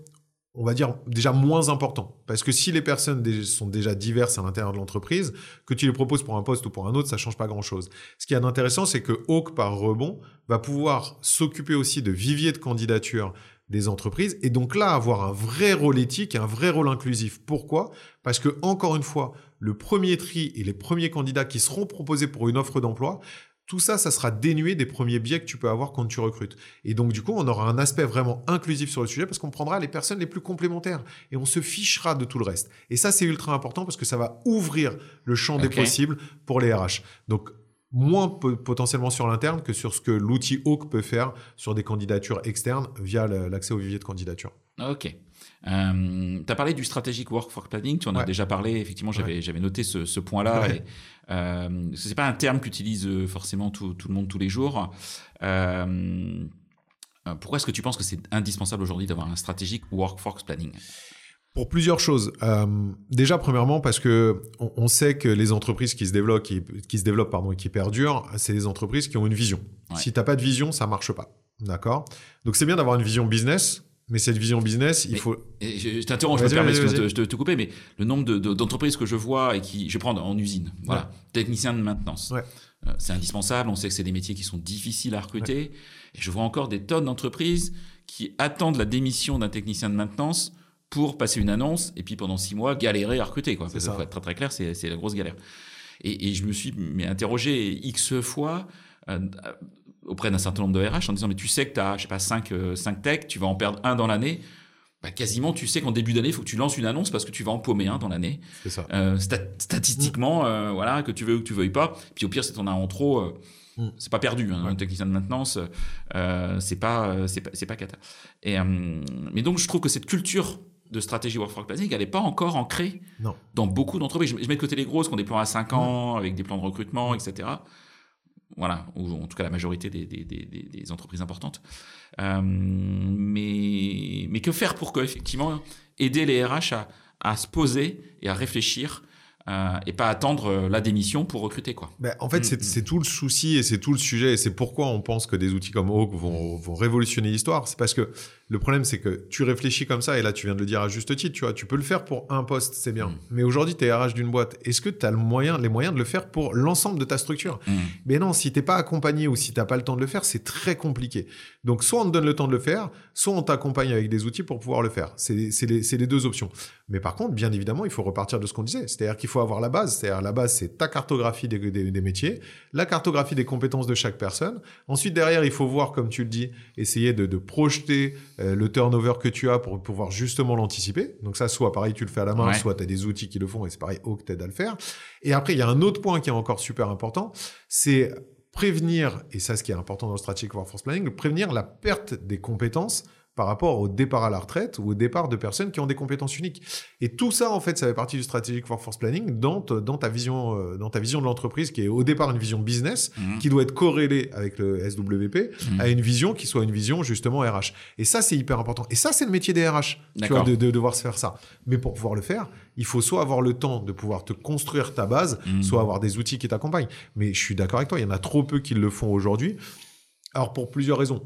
on va dire, déjà moins important. Parce que si les personnes sont déjà diverses à l'intérieur de l'entreprise, que tu les proposes pour un poste ou pour un autre, ça change pas grand-chose. Ce qui est intéressant, c'est que Hawk, par rebond, va pouvoir s'occuper aussi de vivier de candidatures des entreprises et donc là avoir un vrai rôle éthique, un vrai rôle inclusif. Pourquoi? Parce que encore une fois, le premier tri et les premiers candidats qui seront proposés pour une offre d'emploi tout ça, ça sera dénué des premiers biais que tu peux avoir quand tu recrutes. Et donc, du coup, on aura un aspect vraiment inclusif sur le sujet parce qu'on prendra les personnes les plus complémentaires et on se fichera de tout le reste. Et ça, c'est ultra important parce que ça va ouvrir le champ des possibles pour les RH. Donc, moins potentiellement sur l'interne que sur ce que l'outil Hawk peut faire sur des candidatures externes via l'accès au vivier de candidature. Ok. Euh, tu as parlé du strategic workforce planning, tu en as déjà parlé, effectivement, j'avais j'avais noté ce, ce point-là. Ouais. Euh, ce n'est pas un terme qu'utilise euh, forcément tout, tout, le monde tous les jours. Euh, pourquoi est-ce que tu penses que c'est indispensable aujourd'hui d'avoir un strategic workforce planning? Pour plusieurs choses. Euh, déjà, premièrement, parce que on, on, sait que les entreprises qui se développent, qui, qui se développent pardon, et qui perdurent, c'est des entreprises qui ont une vision. Ouais. Si t'as pas de vision, ça marche pas. D'accord? Donc c'est bien d'avoir une vision business, mais cette vision business, il faut. je, t'interromps, je me permets de, de, te couper, mais le nombre d'entreprises que je vois et qui, je vais prendre en usine, voilà, technicien de maintenance. Ouais. Euh, c'est indispensable. On sait que c'est des métiers qui sont difficiles à recruter. Et je vois encore des tonnes d'entreprises qui attendent la démission d'un technicien de maintenance pour passer une annonce et puis pendant six mois galérer à recruter. Quoi. Ça. Faut être très très clair, c'est la grosse galère. Et, et, je me suis mais interrogé x fois. Euh, auprès d'un certain nombre de RH en disant mais tu sais que tu as je sais pas 5 euh, cinq techs, tu vas en perdre un dans l'année. Bah, quasiment tu sais qu'en début d'année, il faut que tu lances une annonce parce que tu vas en paumer un dans l'année. C'est ça. Euh, statistiquement euh, voilà que tu veux ou que tu veuilles pas. Puis au pire c'est ton as en trop euh, mm. c'est pas perdu hein, un technicien de maintenance euh, c'est pas c'est pas c'est pas cata. Et mais donc je trouve que cette culture de stratégie workforce planning, elle n'est pas encore ancrée non. dans beaucoup d'entreprises. Je, mets de côté les grosses qu'on déploie à 5 ans, avec des plans de recrutement, etc voilà, ou en tout cas la majorité des, des, des, des entreprises importantes. Euh, mais, mais que faire pour que, effectivement, aider les RH à, à se poser et à réfléchir euh, et pas attendre euh, la démission pour recruter quoi. Ben, en fait, mm, c'est mm. tout le souci et c'est tout le sujet et c'est pourquoi on pense que des outils comme Hawk vont, vont révolutionner l'histoire. C'est parce que le problème, c'est que tu réfléchis comme ça, et là, tu viens de le dire à juste titre, tu vois, tu peux le faire pour un poste, c'est bien. Mm. Mais aujourd'hui, tu es RH d'une boîte. Est-ce que tu as le moyen, les moyens de le faire pour l'ensemble de ta structure? Mm. Mais non, si t'es pas accompagné ou si t'as pas le temps de le faire, c'est très compliqué. Donc, soit on te donne le temps de le faire, soit on t'accompagne avec des outils pour pouvoir le faire. C'est les, les, deux options. Mais par contre, bien évidemment, il faut repartir de ce qu'on disait. C'est-à-dire qu'il faut avoir la base. C'est-à-dire la base, c'est ta cartographie des, des, des métiers, la cartographie des compétences de chaque personne. Ensuite, derrière, il faut voir, comme tu le dis, essayer de, de projeter euh, le turnover que tu as pour pouvoir justement l'anticiper. Donc ça, soit pareil, tu le fais à la main, soit tu as des outils qui le font et c'est pareil, Oak t'aide à le faire. Et après, il y a un autre point qui est encore super important, c'est prévenir, et ça, ce qui est important dans le Strategic Workforce Planning, prévenir la perte des compétences par rapport au départ à la retraite ou au départ de personnes qui ont des compétences uniques. Et tout ça, en fait, ça fait partie du strategic workforce planning dans, dans ta vision, euh, dans ta vision de l'entreprise qui est au départ une vision business, mhm. qui doit être corrélée avec le SWP, mhm. à une vision qui soit une vision justement RH. Et ça, c'est hyper important. Et ça, c'est le métier des RH, tu vois, de, de, devoir se faire ça. Mais pour pouvoir le faire, il faut soit avoir le temps de pouvoir te construire ta base, mhm. soit avoir des outils qui t'accompagnent. Mais je suis d'accord avec toi, il y en a trop peu qui le font aujourd'hui. Alors pour plusieurs raisons.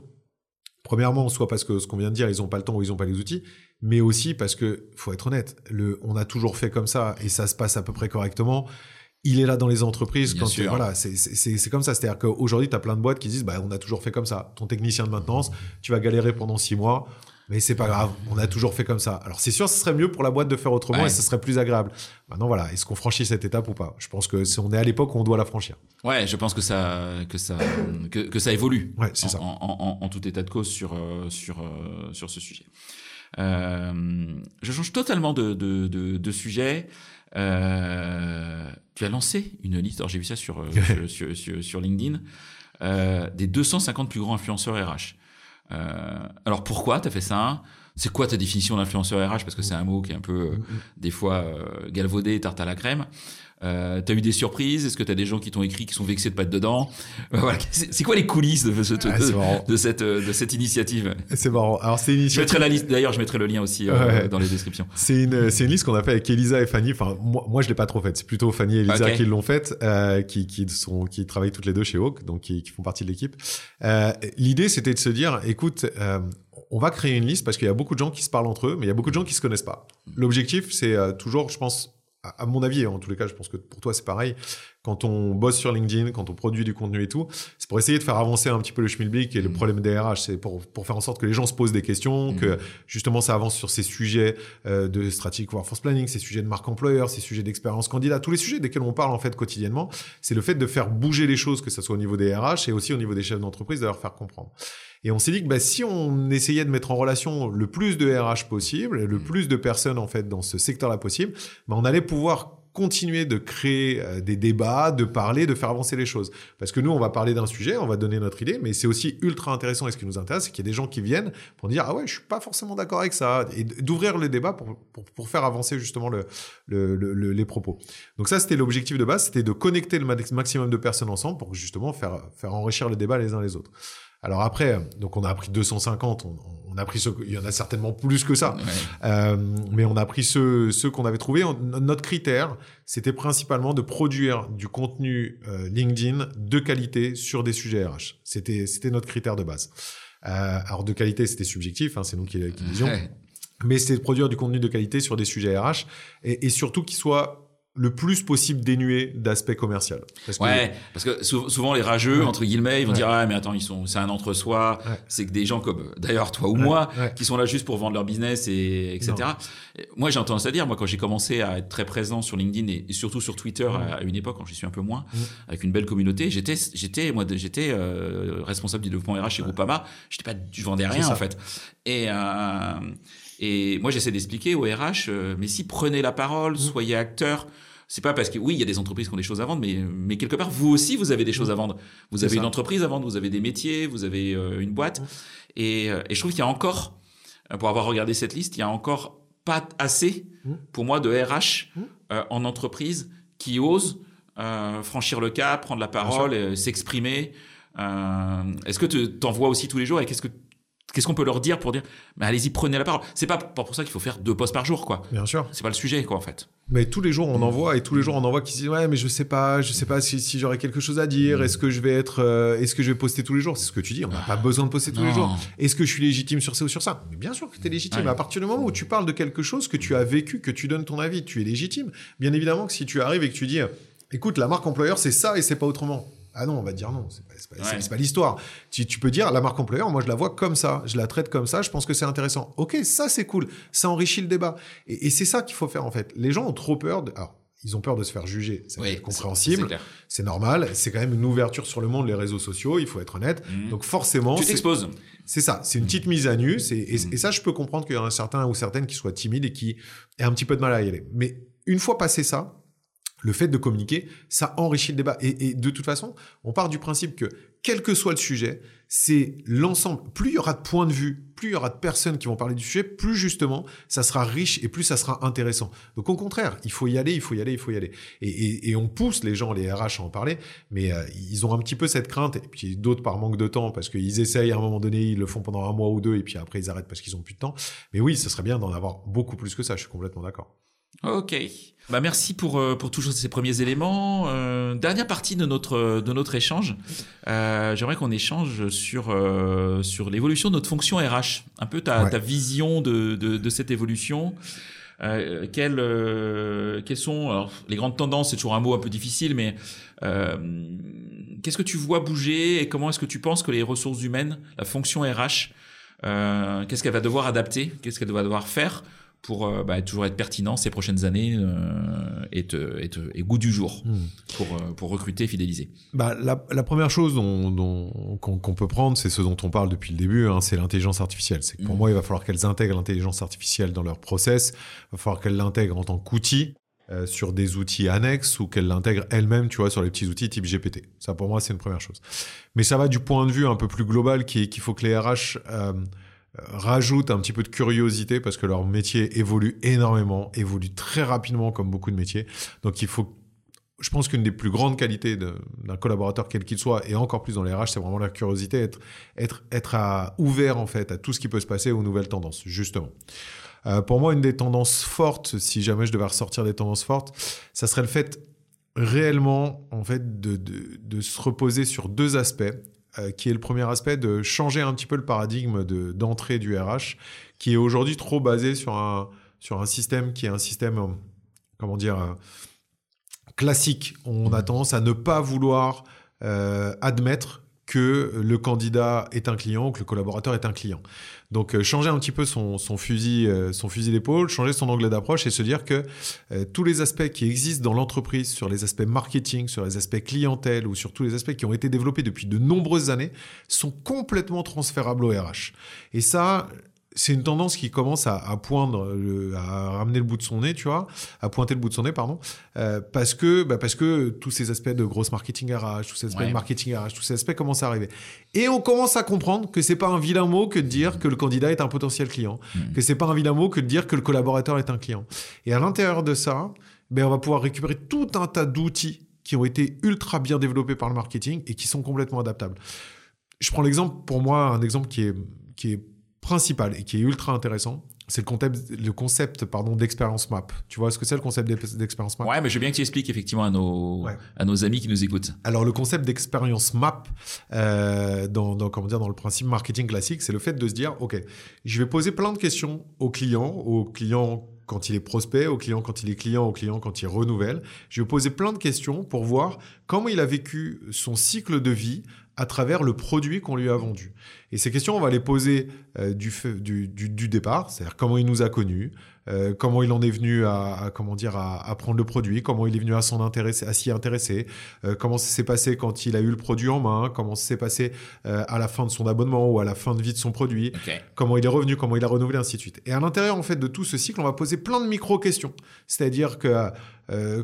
Premièrement, soit parce que ce qu'on vient de dire, ils n'ont pas le temps ou ils n'ont pas les outils, mais aussi parce que, faut être honnête, le, on a toujours fait comme ça et ça se passe à peu près correctement. Il est là dans les entreprises quand tu, voilà, c'est comme ça. C'est-à-dire qu'aujourd'hui, tu as plein de boîtes qui disent, bah, on a toujours fait comme ça. Ton technicien de maintenance, tu vas galérer pendant six mois. Mais c'est pas grave, on a toujours fait comme ça. Alors c'est sûr, ce serait mieux pour la boîte de faire autrement et ce serait plus agréable. Maintenant voilà, est-ce qu'on franchit cette étape ou pas? Je pense que si on est à l'époque, on doit la franchir. Ouais, je pense que ça que ça que, que ça évolue. Ouais, c'est ça. En, en, en, tout état de cause sur euh, sur euh, sur ce sujet. Euh, je change totalement de de, de, de sujet. Euh, tu as lancé une liste, alors j'ai vu ça sur, sur, sur, sur, LinkedIn, des 250 plus grands influenceurs RH. Euh, alors pourquoi tu as fait ça? C'est quoi ta définition d'influenceur RH Parce que c'est un mot qui est un peu, euh, des fois, euh, galvaudé, tarte à la crème. Euh, t'as eu des surprises? Est-ce que t'as des gens qui t'ont écrit qui sont vexés de pas être dedans? Euh, voilà. C'est quoi les coulisses de, ce, ah, de, de, cette, de cette initiative? C'est marrant. Alors c'est une initiative. Je mettrai la liste. D'ailleurs, je mettrai le lien aussi euh, dans les descriptions. C'est une, c'est une liste qu'on a fait avec Elisa et Fanny. Enfin, moi, moi je l'ai pas trop faite. C'est plutôt Fanny et Elisa qui l'ont faite, euh, qui, qui sont, qui travaillent toutes les deux chez Hawk, donc qui, qui font partie de l'équipe. L'idée, c'était de se dire, écoute on va créer une liste parce qu'il y a beaucoup de gens qui se parlent entre eux, mais il y a beaucoup de gens qui se connaissent pas. L'objectif, c'est toujours, je pense, à mon avis, en tous les cas, je pense que pour toi c'est pareil, quand on bosse sur LinkedIn, quand on produit du contenu et tout, c'est pour essayer de faire avancer un petit peu le schmilblick et le mmh. problème des RH, c'est pour, pour faire en sorte que les gens se posent des questions, mmh. que justement ça avance sur ces sujets euh, de strategic workforce planning, ces sujets de marque employeur, ces sujets d'expérience candidat, tous les sujets desquels on parle en fait quotidiennement, c'est le fait de faire bouger les choses, que ce soit au niveau des RH et aussi au niveau des chefs d'entreprise, de leur faire comprendre. Et on s'est dit que bah, si on essayait de mettre en relation le plus de RH possible, le mmh. plus de personnes en fait dans ce secteur-là possible, bah, on allait pouvoir continuer de créer euh, des débats, de parler, de faire avancer les choses. Parce que nous, on va parler d'un sujet, on va donner notre idée, mais c'est aussi ultra intéressant. Et ce qui nous intéresse, c'est qu'il y a des gens qui viennent pour dire ah ouais, je suis pas forcément d'accord avec ça, et d'ouvrir le débat pour, pour, pour, faire avancer justement le, le, le, les propos. Donc ça, c'était l'objectif de base, c'était de connecter le maximum de personnes ensemble pour justement faire faire enrichir le débat les uns les autres. Alors après, donc on a appris 250, on, on a pris ceux, il y en a certainement plus que ça, euh, mais on a pris ceux, ceux qu'on avait trouvés. notre critère, c'était principalement de produire du contenu euh, LinkedIn de qualité sur des sujets RH. C'était, c'était notre critère de base. Euh, alors de qualité, c'était subjectif, hein, c'est nous qui, qui disions. Mais c'était de produire du contenu de qualité sur des sujets RH et, et surtout qui soit le plus possible dénué d'aspect commercial. Parce ouais, parce que souvent les rageux entre guillemets, ils vont dire ah mais attends ils sont c'est un entre-soi, c'est que des gens comme d'ailleurs toi ou moi qui sont là juste pour vendre leur business et etc. moi j'ai tendance à dire moi quand j'ai commencé à être très présent sur LinkedIn et, surtout sur Twitter à, une époque quand j'y suis un peu moins avec une belle communauté, j'étais j'étais moi j'étais euh, responsable du développement RH chez Groupama, j'étais pas je vendais rien en fait. Et euh, et moi j'essaie d'expliquer au RH euh, mais si prenez la parole, soyez acteur c'est pas parce que oui, il y a des entreprises qui ont des choses à vendre, mais mais quelque part vous aussi vous avez des choses à vendre. Vous avez une entreprise à vendre, vous avez des métiers, vous avez euh, une boîte, et, euh, et je trouve qu'il y a encore, euh, pour avoir regardé cette liste, il y a encore pas assez mmh. pour moi de RH en entreprise qui osent franchir le cap, prendre la parole, s'exprimer. Est-ce que tu t'en vois aussi tous les jours et qu'est-ce que Qu'est-ce qu'on peut leur dire pour dire, mais allez-y, prenez la parole. C'est pas pour ça qu'il faut faire deux posts par jour, quoi. Bien sûr. C'est pas le sujet, quoi, en fait. Mais tous les jours on en voit et tous les jours on en voit qui disent ouais mais je sais pas je sais pas si, si j'aurais quelque chose à dire est-ce que je vais être euh, est-ce que je vais poster tous les jours? C'est ce que tu dis on n'a pas besoin de poster tous les jours. Est-ce que je suis légitime sur ça ou sur ça? Mais bien sûr que tu es légitime à partir du moment où tu parles de quelque chose que tu as vécu que tu donnes ton avis tu es légitime. Bien évidemment que si tu arrives et que tu dis écoute la marque employeur c'est ça et c'est pas autrement ah non, on va dire non, c'est pas, pas, l'histoire. Tu, tu, peux dire la marque employeur, moi je la vois comme ça, je la traite comme ça, je pense que c'est intéressant. Ok, ça c'est cool, ça enrichit le débat. Et, c'est ça qu'il faut faire en fait. Les gens ont trop peur de. Alors, ils ont peur de se faire juger, c'est compréhensible, c'est normal, c'est quand même une ouverture sur le monde, les réseaux sociaux, il faut être honnête. Mhm. Donc forcément, tu t'exposes. C'est ça, c'est une petite mise à nu. Et, et, ça, je peux comprendre qu'il y en a certains ou certaines qui soient timides et qui aient un petit peu de mal à y aller. Mais une fois passé ça, le fait de communiquer, ça enrichit le débat. Et, de toute façon, on part du principe que, quel que soit le sujet, c'est l'ensemble. Plus il y aura de points de vue, plus il y aura de personnes qui vont parler du sujet, plus justement, ça sera riche et plus ça sera intéressant. Donc au contraire, il faut y aller, il faut y aller, il faut y aller. Et, on pousse les gens, les RH à en parler, mais euh, ils ont un petit peu cette crainte, et puis d'autres par manque de temps, parce qu'ils essayent à un moment donné, ils le font pendant un mois ou deux, et puis après ils arrêtent parce qu'ils ont plus de temps. Mais oui, ce serait bien d'en avoir beaucoup plus que ça, je suis complètement d'accord. Ok. Bah merci pour euh, pour toujours ces premiers éléments. Euh, dernière partie de notre de notre échange. Euh, J'aimerais qu'on échange sur euh, sur l'évolution de notre fonction RH. Un peu ta, ta vision de, de, de cette évolution. Euh, quelles, quelles sont alors, les grandes tendances C'est toujours un mot un peu difficile, mais qu'est-ce que tu vois bouger et comment est-ce que tu penses que les ressources humaines, la fonction RH, qu'est-ce qu'elle va devoir adapter Qu'est-ce qu'elle va devoir faire pour euh, bah, toujours être pertinent ces prochaines années euh, et, te, et, te, et, goût du jour hmm. pour, euh, pour recruter et fidéliser bah, la, la première chose dont, dont, qu'on, peut prendre, c'est ce dont on parle depuis le début, hein, c'est l'intelligence artificielle. C'est que pour hmm. moi, il va falloir qu'elles intègrent l'intelligence artificielle dans leur process, il va falloir qu'elles l'intègrent en tant qu'outil euh, sur des outils annexes ou qu'elles l'intègrent elles-mêmes, tu vois, sur les petits outils type GPT. Ça, pour moi, c'est une première chose. Mais ça va du point de vue un peu plus global qui est qu'il faut que les RH rajoutent un petit peu de curiosité parce que leur métier évolue énormément, évolue très rapidement comme beaucoup de métiers. Donc il faut je pense qu'une des plus grandes qualités d'un collaborateur, quel qu'il soit, et encore plus dans les RH, c'est vraiment la curiosité, être, être, être à, ouvert en fait à tout ce qui peut se passer aux nouvelles tendances, justement. Euh, pour moi, une des tendances fortes, si jamais je devais ressortir des tendances fortes, ça serait le fait réellement en fait de, de, de se reposer sur deux aspects. Euh, qui est le premier aspect de changer un petit peu le paradigme d'entrée du RH, qui est aujourd'hui trop basé sur un, sur un système qui est un système, euh, comment dire, classique. On a tendance à ne pas vouloir admettre que le candidat est un client ou que le collaborateur est un client. Donc euh, changer un petit peu son, fusil, euh, son fusil d'épaule, changer son angle d'approche et se dire que euh, tous les aspects qui existent dans l'entreprise, sur les aspects marketing, sur les aspects clientèle ou sur tous les aspects qui ont été développés depuis de nombreuses années, sont complètement transférables au RH. Et ça, c'est une tendance qui commence à, poindre, à ramener le bout de son nez, tu vois, à pointer le bout de son nez, pardon, euh, parce que, bah, parce que tous ces aspects de grosse marketing RH, tous ces aspects de marketing RH, tous ces aspects commencent à arriver. Et on commence à comprendre que c'est pas un vilain mot que de dire que le candidat est un potentiel client, mmh. que c'est pas un vilain mot que de dire que le collaborateur est un client. Et à l'intérieur de ça, ben, on va pouvoir récupérer tout un tas d'outils qui ont été ultra bien développés par le marketing et qui sont complètement adaptables. Je prends l'exemple, pour moi, un exemple qui est, qui est principal et qui est ultra intéressant, c'est le concept, le concept pardon, d'expérience map. Tu vois ce que c'est le concept d'expérience map? Ouais, mais je veux bien que tu expliques effectivement à nos, à nos amis qui nous écoutent. Alors, le concept d'expérience map, euh, dans, dans, comment dire, dans le principe marketing classique, c'est le fait de se dire, OK, je vais poser plein de questions aux clients, aux clients quand il est prospect, au client quand il est client, au client quand il renouvelle. Je vais poser plein de questions pour voir comment il a vécu son cycle de vie à travers le produit qu'on lui a vendu. Et ces questions, on va les poser euh, du, du, du, départ, c'est-à-dire comment il nous a connus, euh, comment il en est venu à, comment dire à, prendre le produit, comment il est venu à s'en intéresser, à s'y intéresser, euh, comment ça s'est passé quand il a eu le produit en main, comment ça s'est passé à la fin de son abonnement ou à la fin de vie de son produit, comment il est revenu, comment il a renouvelé, ainsi de suite. Et à l'intérieur en fait de tout ce cycle, on va poser plein de micro questions, c'est-à-dire que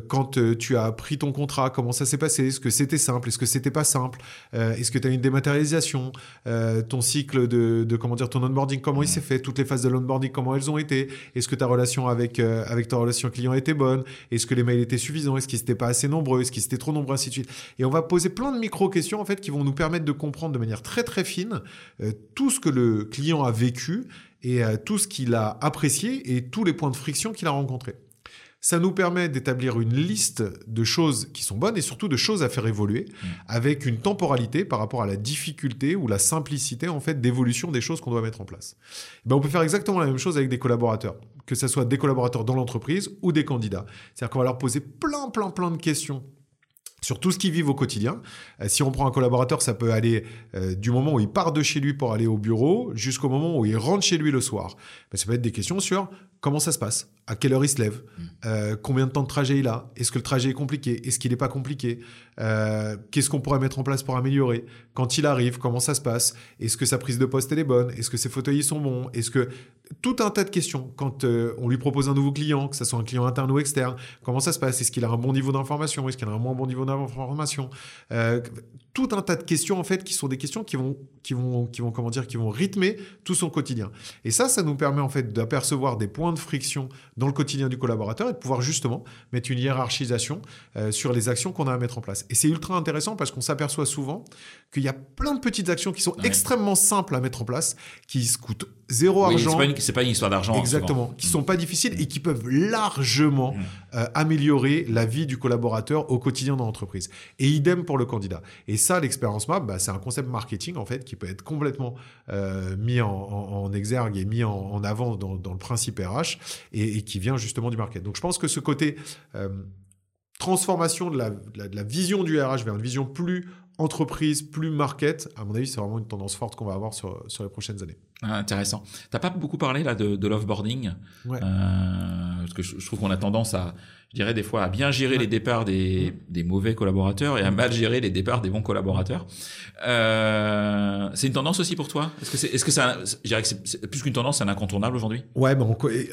quand tu as pris ton contrat, comment ça s'est passé? Est-ce que c'était simple? Est-ce que c'était pas simple? Est-ce que tu as une dématérialisation? Ton cycle de, comment dire ton onboarding, comment il s'est fait Toutes les phases de l'onboarding, comment elles ont été. Est-ce que ta relation avec avec ta relation client était bonne? Est-ce que les mails étaient suffisants? Est-ce qu'ils n'étaient pas assez nombreux? Est-ce qu'ils étaient trop nombreux? Ainsi de suite. Et on va poser plein de micro questions en fait qui vont nous permettre de comprendre de manière très très fine tout ce que le client a vécu et tout ce qu'il a apprécié et tous les points de friction qu'il a rencontrés. Ça nous permet d'établir une liste de choses qui sont bonnes et surtout de choses à faire évoluer mm. avec une temporalité par rapport à la difficulté ou la simplicité en fait d'évolution des choses qu'on doit mettre en place. Ben, on peut faire exactement la même chose avec des collaborateurs, que ce soit des collaborateurs dans l'entreprise ou des candidats. C'est-à-dire qu'on va leur poser plein, plein, plein de questions sur tout ce qu'ils vivent au quotidien. Euh, si on prend un collaborateur, ça peut aller euh, du moment où il part de chez lui pour aller au bureau jusqu'au moment où il rentre chez lui le soir. Ça peut être des questions sur comment ça se passe, à quelle heure il se lève, mm. euh, combien de temps de trajet il a, est-ce que le trajet est compliqué, est-ce qu'il n'est pas compliqué, euh, qu'est-ce qu'on pourrait mettre en place pour améliorer, quand il arrive, comment ça se passe, est-ce que sa prise de poste est bonne, est-ce que ses fauteuils sont bons, est-ce que tout un tas de questions. Quand euh, on lui propose un nouveau client, que ce soit un client interne ou externe, comment ça se passe, est-ce qu'il a un bon niveau d'information, est-ce qu'il a un moins bon niveau d'information, tout un tas de questions en fait qui sont des questions qui vont qui vont qui vont comment dire qui vont rythmer tout son quotidien. Et ça, ça nous permet en fait d'apercevoir des points de friction dans le quotidien du collaborateur et de pouvoir justement mettre une hiérarchisation euh, sur les actions qu'on a à mettre en place. Et c'est ultra intéressant parce qu'on s'aperçoit souvent qu'il y a plein de petites actions qui sont extrêmement simples à mettre en place, qui se coûtent zéro argent. C'est pas, une, pas une histoire d'argent. Exactement. Qui sont pas difficiles et qui peuvent largement mm. euh, améliorer la vie du collaborateur au quotidien dans l'entreprise. Et idem pour le candidat. Et ça, l'expérience map, bah, c'est un concept marketing en fait qui peut être complètement euh, mis en, exergue et mis en, avant dans, le principe RH et, qui vient justement du market. Donc je pense que ce côté euh, transformation de la, de la, vision du RH vers une vision plus entreprise, plus market, à mon avis, c'est vraiment une tendance forte qu'on va avoir sur, sur les prochaines années. Ah, intéressant. Tu n'as pas beaucoup parlé là de, de l'offboarding, euh, parce que je, trouve qu'on a tendance à je dirais des fois, à bien gérer les départs des, des, mauvais collaborateurs et à mal gérer les départs des bons collaborateurs. Euh, c'est une tendance aussi pour toi? Est-ce que c'est, est-ce que ça, je dirais que c'est plus qu'une tendance, c'est un incontournable aujourd'hui? Ouais,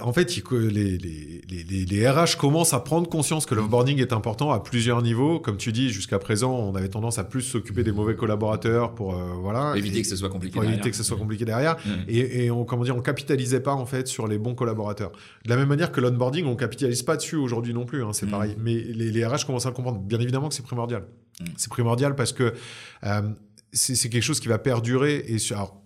en fait, les, les, les, les, RH commencent à prendre conscience que l'offboarding est important à plusieurs niveaux. Comme tu dis, jusqu'à présent, on avait tendance à plus s'occuper des mauvais collaborateurs pour euh, voilà éviter que ce soit compliqué. Pour éviter que ce soit compliqué derrière. Et, et, on comment dire, on capitalisait pas en fait sur les bons collaborateurs. De la même manière que l'onboarding, on capitalise pas dessus aujourd'hui non plus plus, hein, c'est mm. pareil. Mais les, les, RH commencent à comprendre. Bien évidemment que c'est primordial. Mm. C'est primordial parce que euh, c'est quelque chose qui va perdurer. Et alors,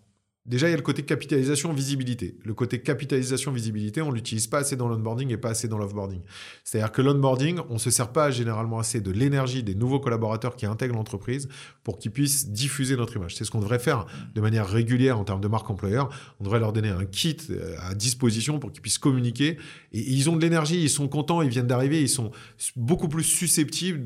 Déjà, il y a le côté capitalisation, visibilité. Le côté capitalisation, visibilité, on l'utilise pas assez dans l'onboarding et pas assez dans l'offboarding. C'est-à-dire que l'onboarding, on se sert pas généralement assez de l'énergie des nouveaux collaborateurs qui intègrent l'entreprise pour qu'ils puissent diffuser notre image. C'est ce qu'on devrait faire de manière régulière en termes de marque employeur. On devrait leur donner un kit euh, à disposition pour qu'ils puissent communiquer. Et ils ont de l'énergie, ils sont contents, ils viennent d'arriver, ils sont beaucoup plus susceptibles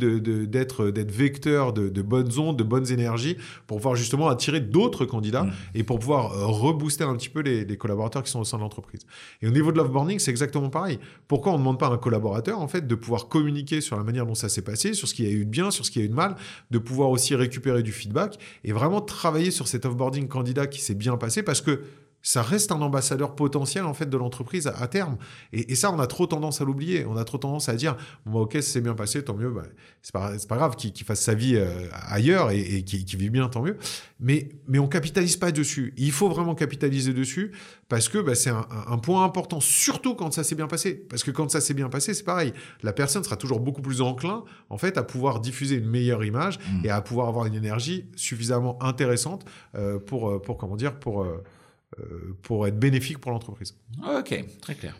d'être de, vecteurs de, de bonnes ondes, de bonnes énergies pour pouvoir justement attirer d'autres candidats mmh. et pour pouvoir euh, rebooster un petit peu les, collaborateurs qui sont au sein de l'entreprise. Et au niveau de l'offboarding, c'est exactement pareil. Pourquoi on ne demande pas à un collaborateur, en fait, de pouvoir communiquer sur la manière dont ça s'est passé, sur ce qu'il y a eu de bien, sur ce qu'il y a eu de mal, de pouvoir aussi récupérer du feedback et vraiment travailler sur cet offboarding candidat qui s'est bien passé parce que ça reste un ambassadeur potentiel en fait de l'entreprise à, terme. Et, ça, on a trop tendance à l'oublier. On a trop tendance à dire bon, bah, ok, c'est bien passé, tant mieux. Bah, c'est pas, pas grave qu'il fasse sa vie euh, ailleurs et, et qu'il vit bien, tant mieux. Mais mais on capitalise pas dessus. Il faut vraiment capitaliser dessus parce que bah, c'est un, un, point important, surtout quand ça s'est bien passé. Parce que quand ça s'est bien passé, c'est pareil. La personne sera toujours beaucoup plus enclin en fait à pouvoir diffuser une meilleure image mmh. et à pouvoir avoir une énergie suffisamment intéressante euh, pour euh, pour comment dire pour euh, pour être bénéfique pour l'entreprise. Ok, très clair.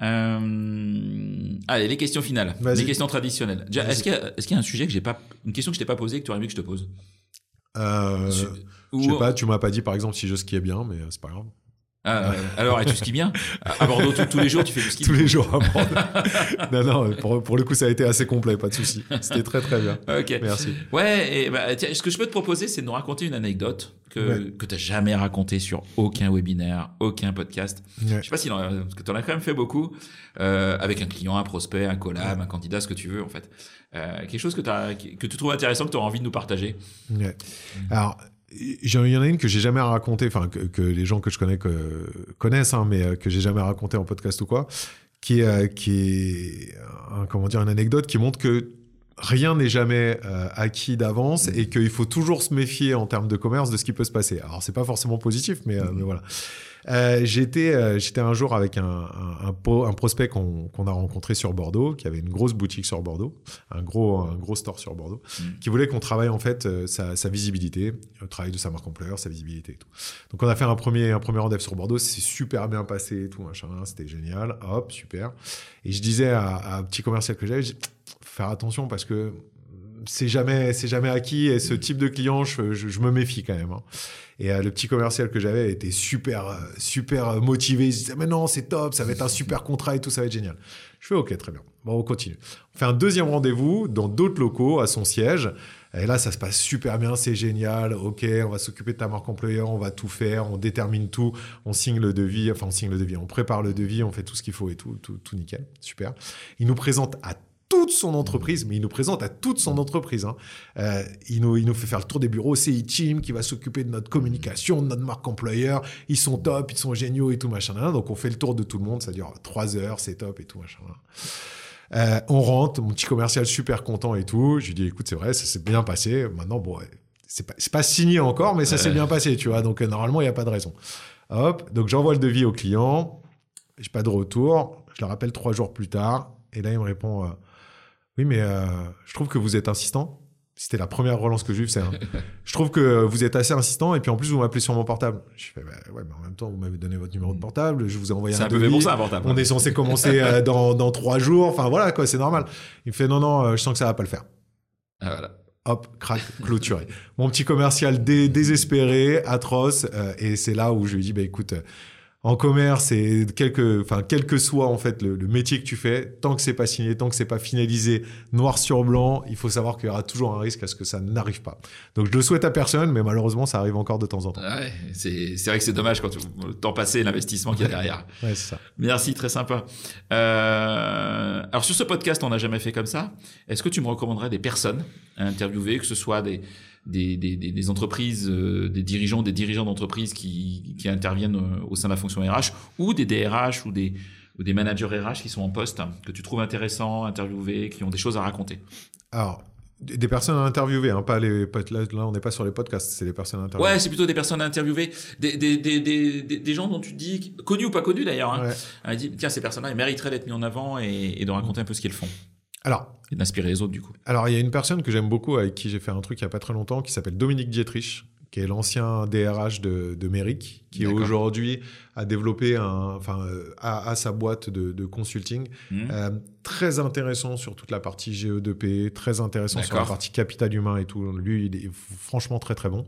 Euh... Allez, les questions finales, les questions traditionnelles. Est-ce qu'il y, a un sujet que j'ai pas, une question que je t'ai pas posée que tu aurais aimé que je te pose? Euh, Je sais pas, tu m'as pas dit par exemple si je skiais bien, mais c'est pas grave. Ah, alors, et tu skis bien À Bordeaux, tous les jours, tu fais du ski Tous les jours à Bordeaux. non, non, pour, pour, le coup, ça a été assez complet, pas de souci. C'était très, très bien. Ok. Merci. Ouais, et bah, tiens, ce que je peux te proposer, c'est de nous raconter une anecdote que, que tu n'as jamais racontée sur aucun webinaire, aucun podcast. Je sais pas si, parce que tu en as quand même fait beaucoup, euh, avec un client, un prospect, un collab, un candidat, ce que tu veux, en fait. Euh, quelque chose que, as, que tu trouves intéressant, que tu auras envie de nous partager. Ouais. Alors, il y en a une que j'ai jamais racontée, enfin que, les gens que je connais que, connaissent, hein, mais euh, que j'ai jamais raconté en podcast ou quoi, qui est, euh, qui est un, comment dire, une anecdote qui montre que rien n'est jamais euh, acquis d'avance et qu'il faut toujours se méfier en termes de commerce de ce qui peut se passer. Alors c'est pas forcément positif, mais, mais voilà. Euh, j'étais, euh, j'étais un jour avec un, un, un, prospect qu'on, a rencontré sur Bordeaux, qui avait une grosse boutique sur Bordeaux, un gros, un gros store sur Bordeaux, mm. qui voulait qu'on travaille en fait euh, sa, sa, visibilité, le travail de sa marque employeur, sa visibilité et tout. Donc on a fait un premier, un premier rendez-vous sur Bordeaux, c'est super bien passé et tout, c'était génial, hop, super. Et je disais à, à un petit commercial que j'avais, faire attention parce que c'est jamais, c'est jamais acquis et ce type de client, je, je, me méfie quand même. Hein. Et euh, le petit commercial que j'avais était super, euh, super motivé. Il disait, mais non, c'est top, ça va être un super contrat et tout, ça va être génial. Je fais, ok, très bien. Bon, on continue. On fait un deuxième rendez-vous dans d'autres locaux à son siège. Et là, ça se passe super bien, c'est génial. Ok, on va s'occuper de ta marque employeur, on va tout faire, on détermine tout, on signe le devis, enfin, on signe le devis, on prépare le devis, on fait tout ce qu'il faut et tout, tout, tout nickel. Super. Il nous présente à toute son entreprise, mais il nous présente à toute son entreprise. Hein. Euh, il, nous, il nous fait faire le tour des bureaux. C'est E-Team qui va s'occuper de notre communication, de notre marque employeur. Ils sont top, ils sont géniaux et tout machin. Donc on fait le tour de tout le monde. Ça dure trois heures, c'est top et tout machin. Euh, on rentre, mon petit commercial super content et tout. Je lui dis écoute, c'est vrai, ça s'est bien passé. Maintenant, bon, c'est pas, pas signé encore, mais ça s'est bien passé, tu vois. Donc euh, normalement, il n'y a pas de raison. Hop, donc j'envoie le devis au client. J'ai pas de retour. Je le rappelle trois jours plus tard. Et là, il me répond oui, mais euh, je trouve que vous êtes insistant. C'était la première relance que j'ai eue, c'est je trouve que vous êtes assez insistant et puis en plus vous m'appelez sur mon portable. Je fais bah, ouais, mais en même temps vous m'avez donné votre numéro de portable, je vous ai envoyé un, un devis. Bon ça, portable. On est censé commencer euh, dans, dans trois jours, enfin voilà quoi, c'est normal. Il me fait non non, euh, je sens que ça va pas le faire. Ah, voilà. Hop, crac, clôturé. Mon petit commercial désespéré, atroce, et c'est là où je lui dis bah écoute en commerce et quel que, enfin, quel que soit en fait le, métier que tu fais, tant que c'est pas signé, tant que c'est pas finalisé noir sur blanc, il faut savoir qu'il y aura toujours un risque à ce que ça n'arrive pas. Donc je le souhaite à personne, mais malheureusement ça arrive encore de temps en temps. Ouais, c'est vrai que c'est dommage quand le temps passé, l'investissement qu'il y a derrière. ouais, c'est ça. Merci, très sympa. Euh, alors sur ce podcast, on n'a jamais fait comme ça. Est-ce que tu me recommanderais des personnes à interviewer, que ce soit des des, des, des entreprises, euh, des dirigeants, des dirigeants d'entreprises qui, qui interviennent euh, au sein de la fonction RH, ou des DRH ou des, ou des managers RH qui sont en poste, que tu trouves intéressants, interviewés, qui ont des choses à raconter Alors, des personnes à interviewer, hein, pas les là, là on n'est pas sur les podcasts, c'est les personnes à interviewer. Ouais, c'est plutôt des personnes à interviewer, des, des, des, des, des gens dont tu te dis, connus ou pas connus d'ailleurs, hein, ouais. tiens, ces personnes-là, ils mériteraient d'être mis en avant et, et de raconter un peu ce qu'ils font. Alors, et d'inspirer les autres du coup. Alors, il y a une personne que j'aime beaucoup avec qui j'ai fait un truc il y a pas très longtemps qui s'appelle Dominique Dietrich, qui est l'ancien DRH de, de Merrick, qui aujourd'hui a développé un, enfin, euh, a, sa boîte de, de consulting. Mmh. Euh, très intéressant sur toute la partie GE2P, très intéressant sur la partie capital humain et tout. Lui, il est franchement très très bon.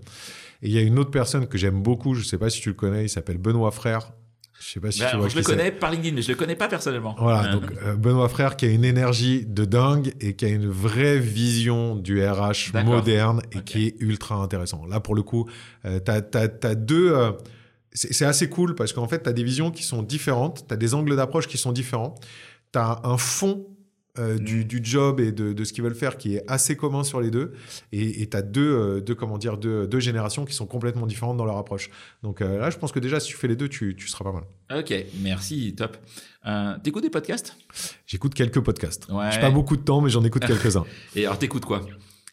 Et il y a une autre personne que j'aime beaucoup, je sais pas si tu le connais, il s'appelle Benoît Frère. Je sais pas si tu vois. Je le connais par LinkedIn, mais je le connais pas personnellement. Voilà, donc euh, Benoît Frère qui a une énergie de dingue et qui a une vraie vision du RH moderne et qui est ultra intéressant. Là, pour le coup, euh, tu as, deux. Euh, c'est assez cool parce qu'en fait, tu as des visions qui sont différentes, tu as des angles d'approche qui sont différents, tu as un fond euh, du, mm. du, job et de, de ce qu'ils veulent faire qui est assez commun sur les deux. Et tu as deux, euh, deux, comment dire, deux, deux, générations qui sont complètement différentes dans leur approche. Donc euh, là, je pense que déjà, si tu fais les deux, tu, tu seras pas mal. Ok, merci, top. T'écoutes des podcasts? J'écoute quelques podcasts. Ouais. J'ai pas beaucoup de temps, mais j'en écoute quelques-uns. et alors, t'écoutes quoi?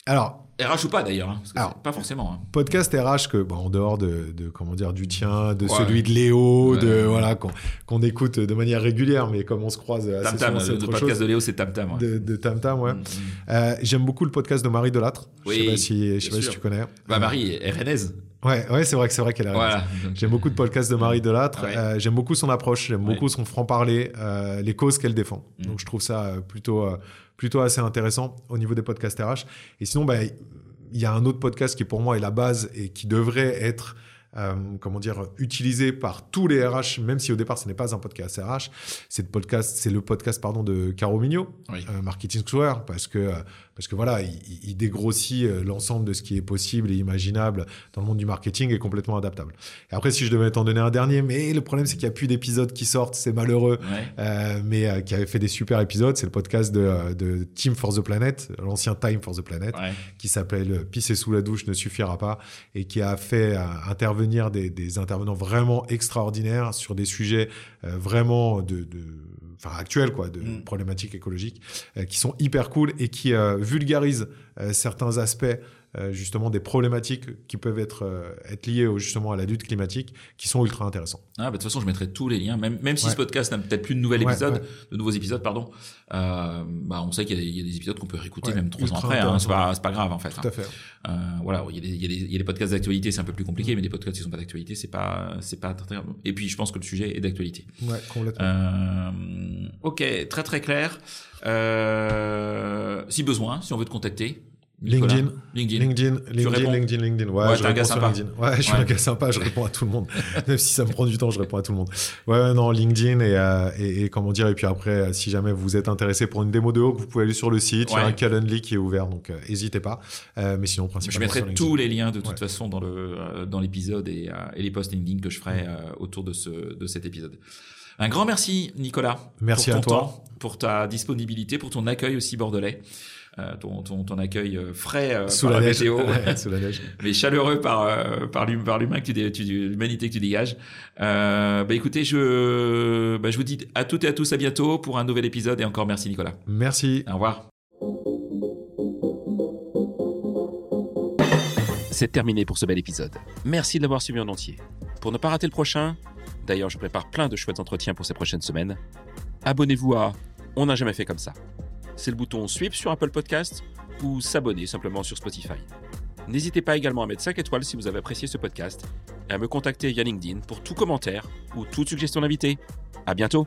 Alors, RH ou pas d'ailleurs, hein, Alors, pas forcément. Hein. Podcast RH que bon, en dehors de, de, comment dire du tien, de celui de Léo, de voilà qu'on écoute de manière régulière, mais comme on se croise assez Tam -tam, le podcast de Léo c'est Tam Tam. De, de Tam Tam, ouais. Mm, mm. Euh, J'aime beaucoup le podcast de Marie Delattre. Oui, je sais pas si je sais pas si tu connais. Bah Marie est rennaise. Ouais, ouais, c'est vrai que c'est vrai qu'elle a. Voilà, J'aime beaucoup de podcasts de Marie Delattre. Euh, j'aime beaucoup son approche. J'aime beaucoup son franc parler, euh, les causes qu'elle défend. Mm. Donc je trouve ça euh, plutôt assez intéressant au niveau des podcasts RH. Et sinon, bah, il y a un autre podcast qui pour moi est la base et qui devrait être euh, comment dire, utilisé par tous les RH, même si au départ ce n'est pas un podcast RH. C'est le podcast, c'est le podcast pardon de Caro Mignot, euh, Marketing Square, parce que euh, parce que voilà, il, il dégrossit euh, l'ensemble de ce qui est possible et imaginable dans le monde du marketing et complètement adaptable. Et après, si je devais t'en donner un dernier, mais le problème c'est qu'il y a plus d'épisodes qui sortent, c'est malheureux, euh, mais euh, qui avait fait des super épisodes, c'est le podcast de, de, Team for the Planet, l'ancien Time for the Planet, qui s'appelle Pisser sous la douche ne suffira pas et qui a fait intervenir des, des, intervenants vraiment extraordinaires sur des sujets vraiment de, de enfin actuelles quoi, de mm. problématiques écologiques, euh, qui sont hyper cool et qui euh, vulgarisent euh, certains aspects euh, justement des problématiques qui peuvent être, euh, être liées au, justement à la lutte climatique qui sont ultra intéressants. Ah, bah, de toute façon, je mettrai tous les liens, même, même si ce podcast n'a peut-être plus de nouvel épisode, de nouveaux épisodes, pardon. Euh, bah, on sait qu'il y, y, a des épisodes qu'on peut réécouter même trois ans après. Hein, c'est pas, pas grave en fait. Tout à fait. Voilà, il y, a des, il, y a des, il y a des podcasts d'actualité, c'est un peu plus compliqué, mm. mais des podcasts qui sont pas d'actualité, c'est pas, c'est pas très. Et puis, je pense que le sujet est d'actualité. Ouais, complètement. Ok, très très clair. Si besoin, si on veut te contacter, LinkedIn, LinkedIn, LinkedIn, LinkedIn, LinkedIn, LinkedIn. Ouais, ouais je réponds sur LinkedIn. Ouais, je suis un gars sympa, je réponds à tout le monde. Même si ça me prend du temps, je réponds à tout le monde. Ouais, non, LinkedIn et, euh, et, et, comment dire, et puis après, euh, si jamais vous êtes intéressé pour une démo de haut, vous pouvez aller sur le site, il y a un Calendly qui est ouvert, donc n'hésitez pas. Euh, mais sinon, principalement. Je mettrai tous les liens de toute façon dans le dans l'épisode et, et, les posts LinkedIn que je ferai autour de ce de cet épisode. Un grand merci, Nicolas. Merci pour ton à toi. Temps, pour ta disponibilité, pour ton accueil aussi bordelais. Euh, ton, ton, ton, accueil euh, frais euh, sous, par la, la neige. météo, sous la neige. mais chaleureux par par l'humain que tu, tu l'humanité que tu dégages. Euh, bah écoutez, je bah, je vous dis à toutes et à tous à bientôt pour un nouvel épisode et encore merci Nicolas. Merci. Au revoir. C'est terminé pour ce bel épisode. Merci de l'avoir suivi en entier. Pour ne pas rater le prochain, d'ailleurs je prépare plein de chouettes entretiens pour ces prochaines semaines, abonnez-vous à On n'a jamais fait comme ça c'est le bouton Sweep sur Apple Podcast ou s'abonner simplement sur Spotify. N'hésitez pas également à mettre 5 étoiles si vous avez apprécié ce podcast et à me contacter via LinkedIn pour tout commentaire ou toute suggestion d'invité. À bientôt!